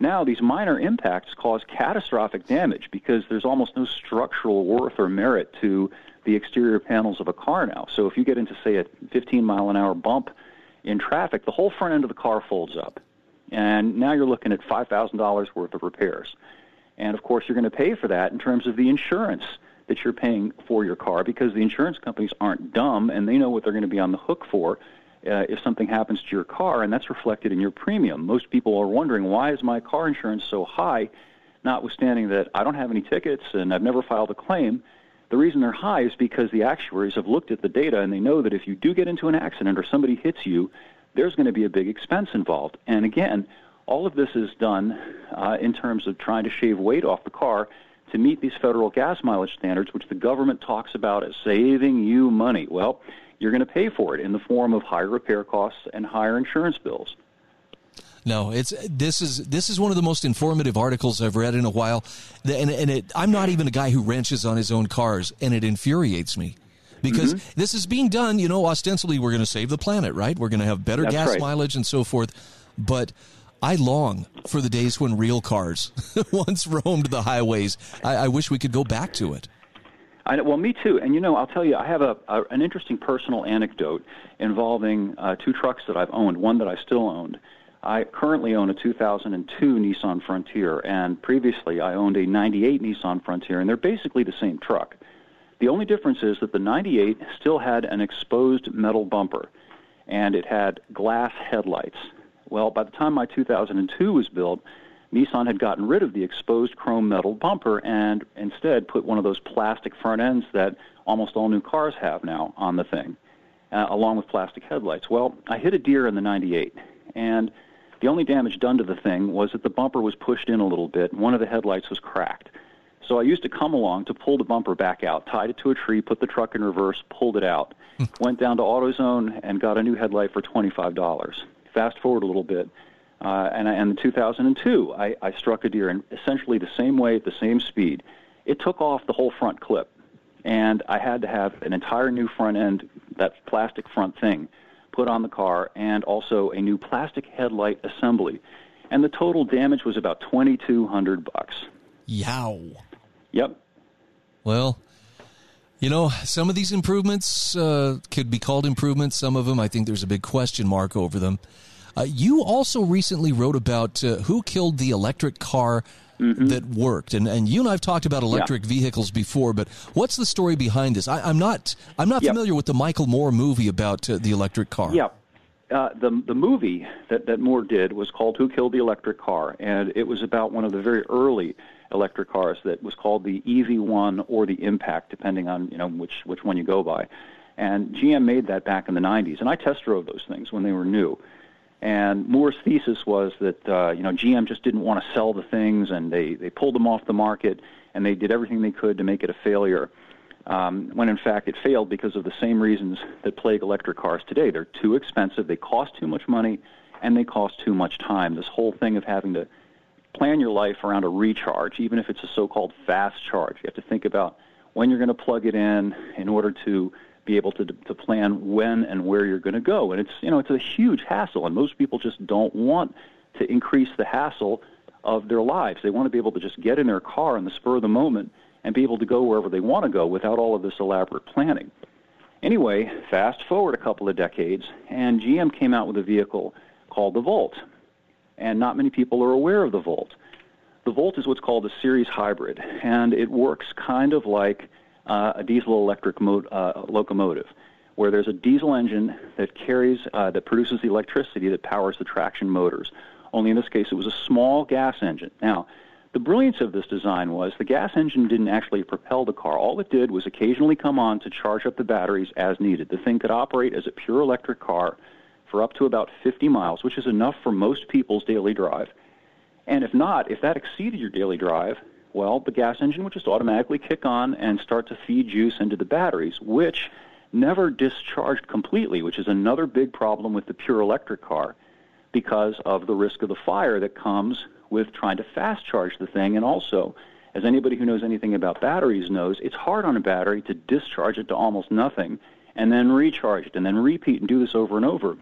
Now, these minor impacts cause catastrophic damage because there's almost no structural worth or merit to the exterior panels of a car now. So if you get into, say, a 15 mile an hour bump in traffic, the whole front end of the car folds up. And now you're looking at $5,000 worth of repairs. And of course, you're going to pay for that in terms of the insurance that you're paying for your car because the insurance companies aren't dumb and they know what they're going to be on the hook for uh, if something happens to your car, and that's reflected in your premium. Most people are wondering, why is my car insurance so high, notwithstanding that I don't have any tickets and I've never filed a claim. The reason they're high is because the actuaries have looked at the data and they know that if you do get into an accident or somebody hits you, there's going to be a big expense involved. And again, all of this is done uh, in terms of trying to shave weight off the car to meet these federal gas mileage standards, which the government talks about as saving you money. Well, you're going to pay for it in the form of higher repair costs and higher insurance bills. No, it's this is this is one of the most informative articles I've read in a while, and and it, I'm not even a guy who wrenches on his own cars, and it infuriates me because mm-hmm. this is being done. You know, ostensibly we're going to save the planet, right? We're going to have better That's gas right. mileage and so forth, but. I long for the days when real cars (laughs) once roamed the highways. I, I wish we could go back to it. I, well, me too. And you know, I'll tell you, I have a, a an interesting personal anecdote involving uh, two trucks that I've owned. One that I still owned, I currently own a 2002 Nissan Frontier, and previously I owned a 98 Nissan Frontier, and they're basically the same truck. The only difference is that the 98 still had an exposed metal bumper, and it had glass headlights. Well, by the time my 2002 was built, Nissan had gotten rid of the exposed chrome metal bumper and instead put one of those plastic front ends that almost all new cars have now on the thing. uh, along with plastic headlights. Well, I hit a deer in the 98, and the only damage done to the thing was that the bumper was pushed in a little bit, and one of the headlights was cracked. So I used to come along to pull the bumper back out, tied it to a tree, put the truck in reverse, pulled it out, hmm. went down to AutoZone and got a new headlight for $25. Fast forward a little bit, uh, and, and in 2002, I, I struck a deer in essentially the same way at the same speed. It took off the whole front clip, and I had to have an entire new front end, that plastic front thing, put on the car, and also a new plastic headlight assembly. And the total damage was about 2,200 bucks. Yow. Yep. Well, you know, some of these improvements uh, could be called improvements. Some of them, I think there's a big question mark over them. Uh, you also recently wrote about uh, who killed the electric car mm-hmm. that worked, and and you and I've talked about electric yeah. vehicles before, but what's the story behind this? I, am not I'm not yep. familiar with the Michael Moore movie about uh, the electric car. Yeah. Uh, the the movie that, that Moore did was called "Who Killed the Electric Car," and it was about one of the very early electric cars that was called the EV1 or the Impact, depending on you know which which one you go by. And GM made that back in the 90s, and I test drove those things when they were new. And Moore's thesis was that uh, you know GM just didn't want to sell the things, and they they pulled them off the market, and they did everything they could to make it a failure. Um, when in fact it failed because of the same reasons that plague electric cars today. They're too expensive, they cost too much money, and they cost too much time. This whole thing of having to plan your life around a recharge, even if it's a so-called fast charge, you have to think about when you're going to plug it in in order to be able to to plan when and where you're going to go. And it's you know it's a huge hassle, and most people just don't want to increase the hassle of their lives. They want to be able to just get in their car in the spur of the moment and be able to go wherever they want to go without all of this elaborate planning. Anyway, fast forward a couple of decades, and GM came out with a vehicle called the Volt. And not many people are aware of the Volt. The Volt is what's called a series hybrid, and it works kind of like uh, a diesel electric mo- uh, locomotive, where there's a diesel engine that carries uh, that produces the electricity that powers the traction motors. Only in this case, it was a small gas engine. Now, the brilliance of this design was the gas engine didn't actually propel the car. All it did was occasionally come on to charge up the batteries as needed. The thing could operate as a pure electric car for up to about 50 miles, which is enough for most people's daily drive. And if not, if that exceeded your daily drive, well, the gas engine would just automatically kick on and start to feed juice into the batteries, which never discharged completely, which is another big problem with the pure electric car because of the risk of the fire that comes with trying to fast charge the thing. And also, as anybody who knows anything about batteries knows, it's hard on a battery to discharge it to almost nothing and then recharge it and then repeat and do this over and over.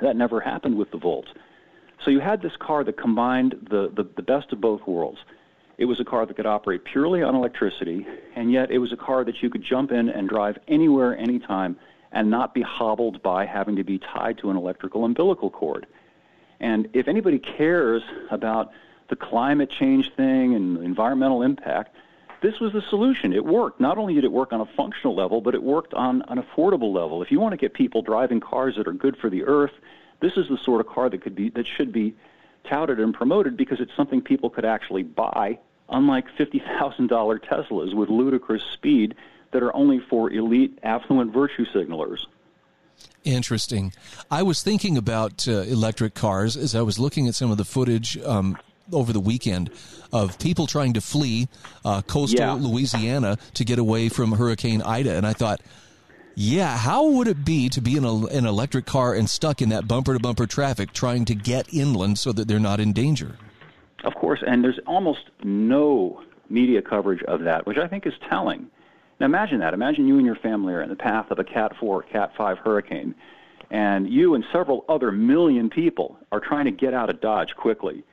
That never happened with the Volt. So you had this car that combined the, the, the best of both worlds. It was a car that could operate purely on electricity, and yet it was a car that you could jump in and drive anywhere, anytime, and not be hobbled by having to be tied to an electrical umbilical cord. And if anybody cares about the climate change thing and environmental impact, this was the solution. It worked. Not only did it work on a functional level, but it worked on an affordable level. If you want to get people driving cars that are good for the earth, this is the sort of car that could be that should be touted and promoted because it's something people could actually buy unlike $50,000 Teslas with ludicrous speed that are only for elite affluent virtue signalers. Interesting. I was thinking about uh, electric cars as I was looking at some of the footage um, over the weekend of people trying to flee uh, coastal yeah. Louisiana to get away from Hurricane Ida. And I thought, yeah, how would it be to be in a, an electric car and stuck in that bumper to bumper traffic trying to get inland so that they're not in danger? Of course, and there's almost no media coverage of that, which I think is telling. Now imagine that. Imagine you and your family are in the path of a Cat 4, Cat 5 hurricane, and you and several other million people are trying to get out of Dodge quickly.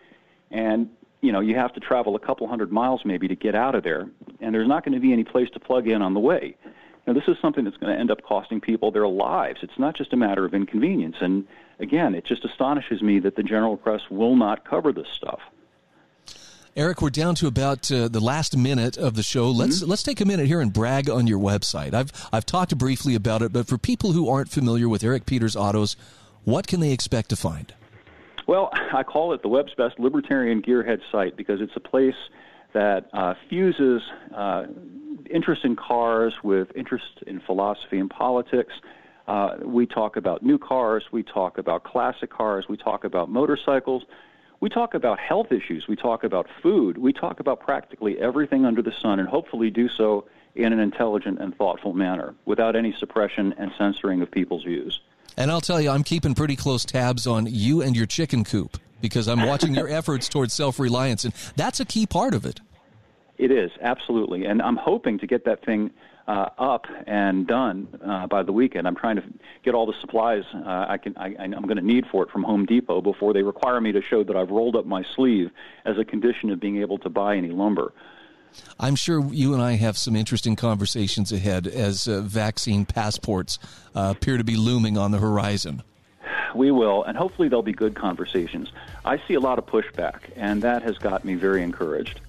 And you know, you have to travel a couple hundred miles maybe to get out of there, and there's not going to be any place to plug in on the way. Now, this is something that's going to end up costing people their lives. It's not just a matter of inconvenience. And again, it just astonishes me that the general press will not cover this stuff. Eric, we're down to about uh, the last minute of the show. Let's mm-hmm. let's take a minute here and brag on your website. I've I've talked briefly about it, but for people who aren't familiar with Eric Peters Autos, what can they expect to find? Well, (laughs) I call it the web's best libertarian gearhead site because it's a place that uh, fuses uh, interest in cars with interest in philosophy and politics. Uh, we talk about new cars, we talk about classic cars, we talk about motorcycles, we talk about health issues, we talk about food, we talk about practically everything under the sun, and hopefully do so in an intelligent and thoughtful manner without any suppression and censoring of people's views. And I'll tell you, I'm keeping pretty close tabs on you and your chicken coop because I'm watching your (laughs) efforts towards self reliance, and that's a key part of it. It is, absolutely. And I'm hoping to get that thing uh, up and done uh, by the weekend. I'm trying to get all the supplies uh, I can. I, I'm going to need for it from Home Depot before they require me to show that I've rolled up my sleeve as a condition of being able to buy any lumber. I'm sure you and I have some interesting conversations ahead as uh, vaccine passports uh, appear to be looming on the horizon. We will, and hopefully they'll be good conversations. I see a lot of pushback, and that has got me very encouraged.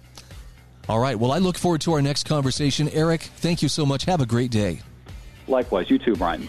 All right. Well, I look forward to our next conversation. Eric, thank you so much. Have a great day. Likewise. You too, Brian.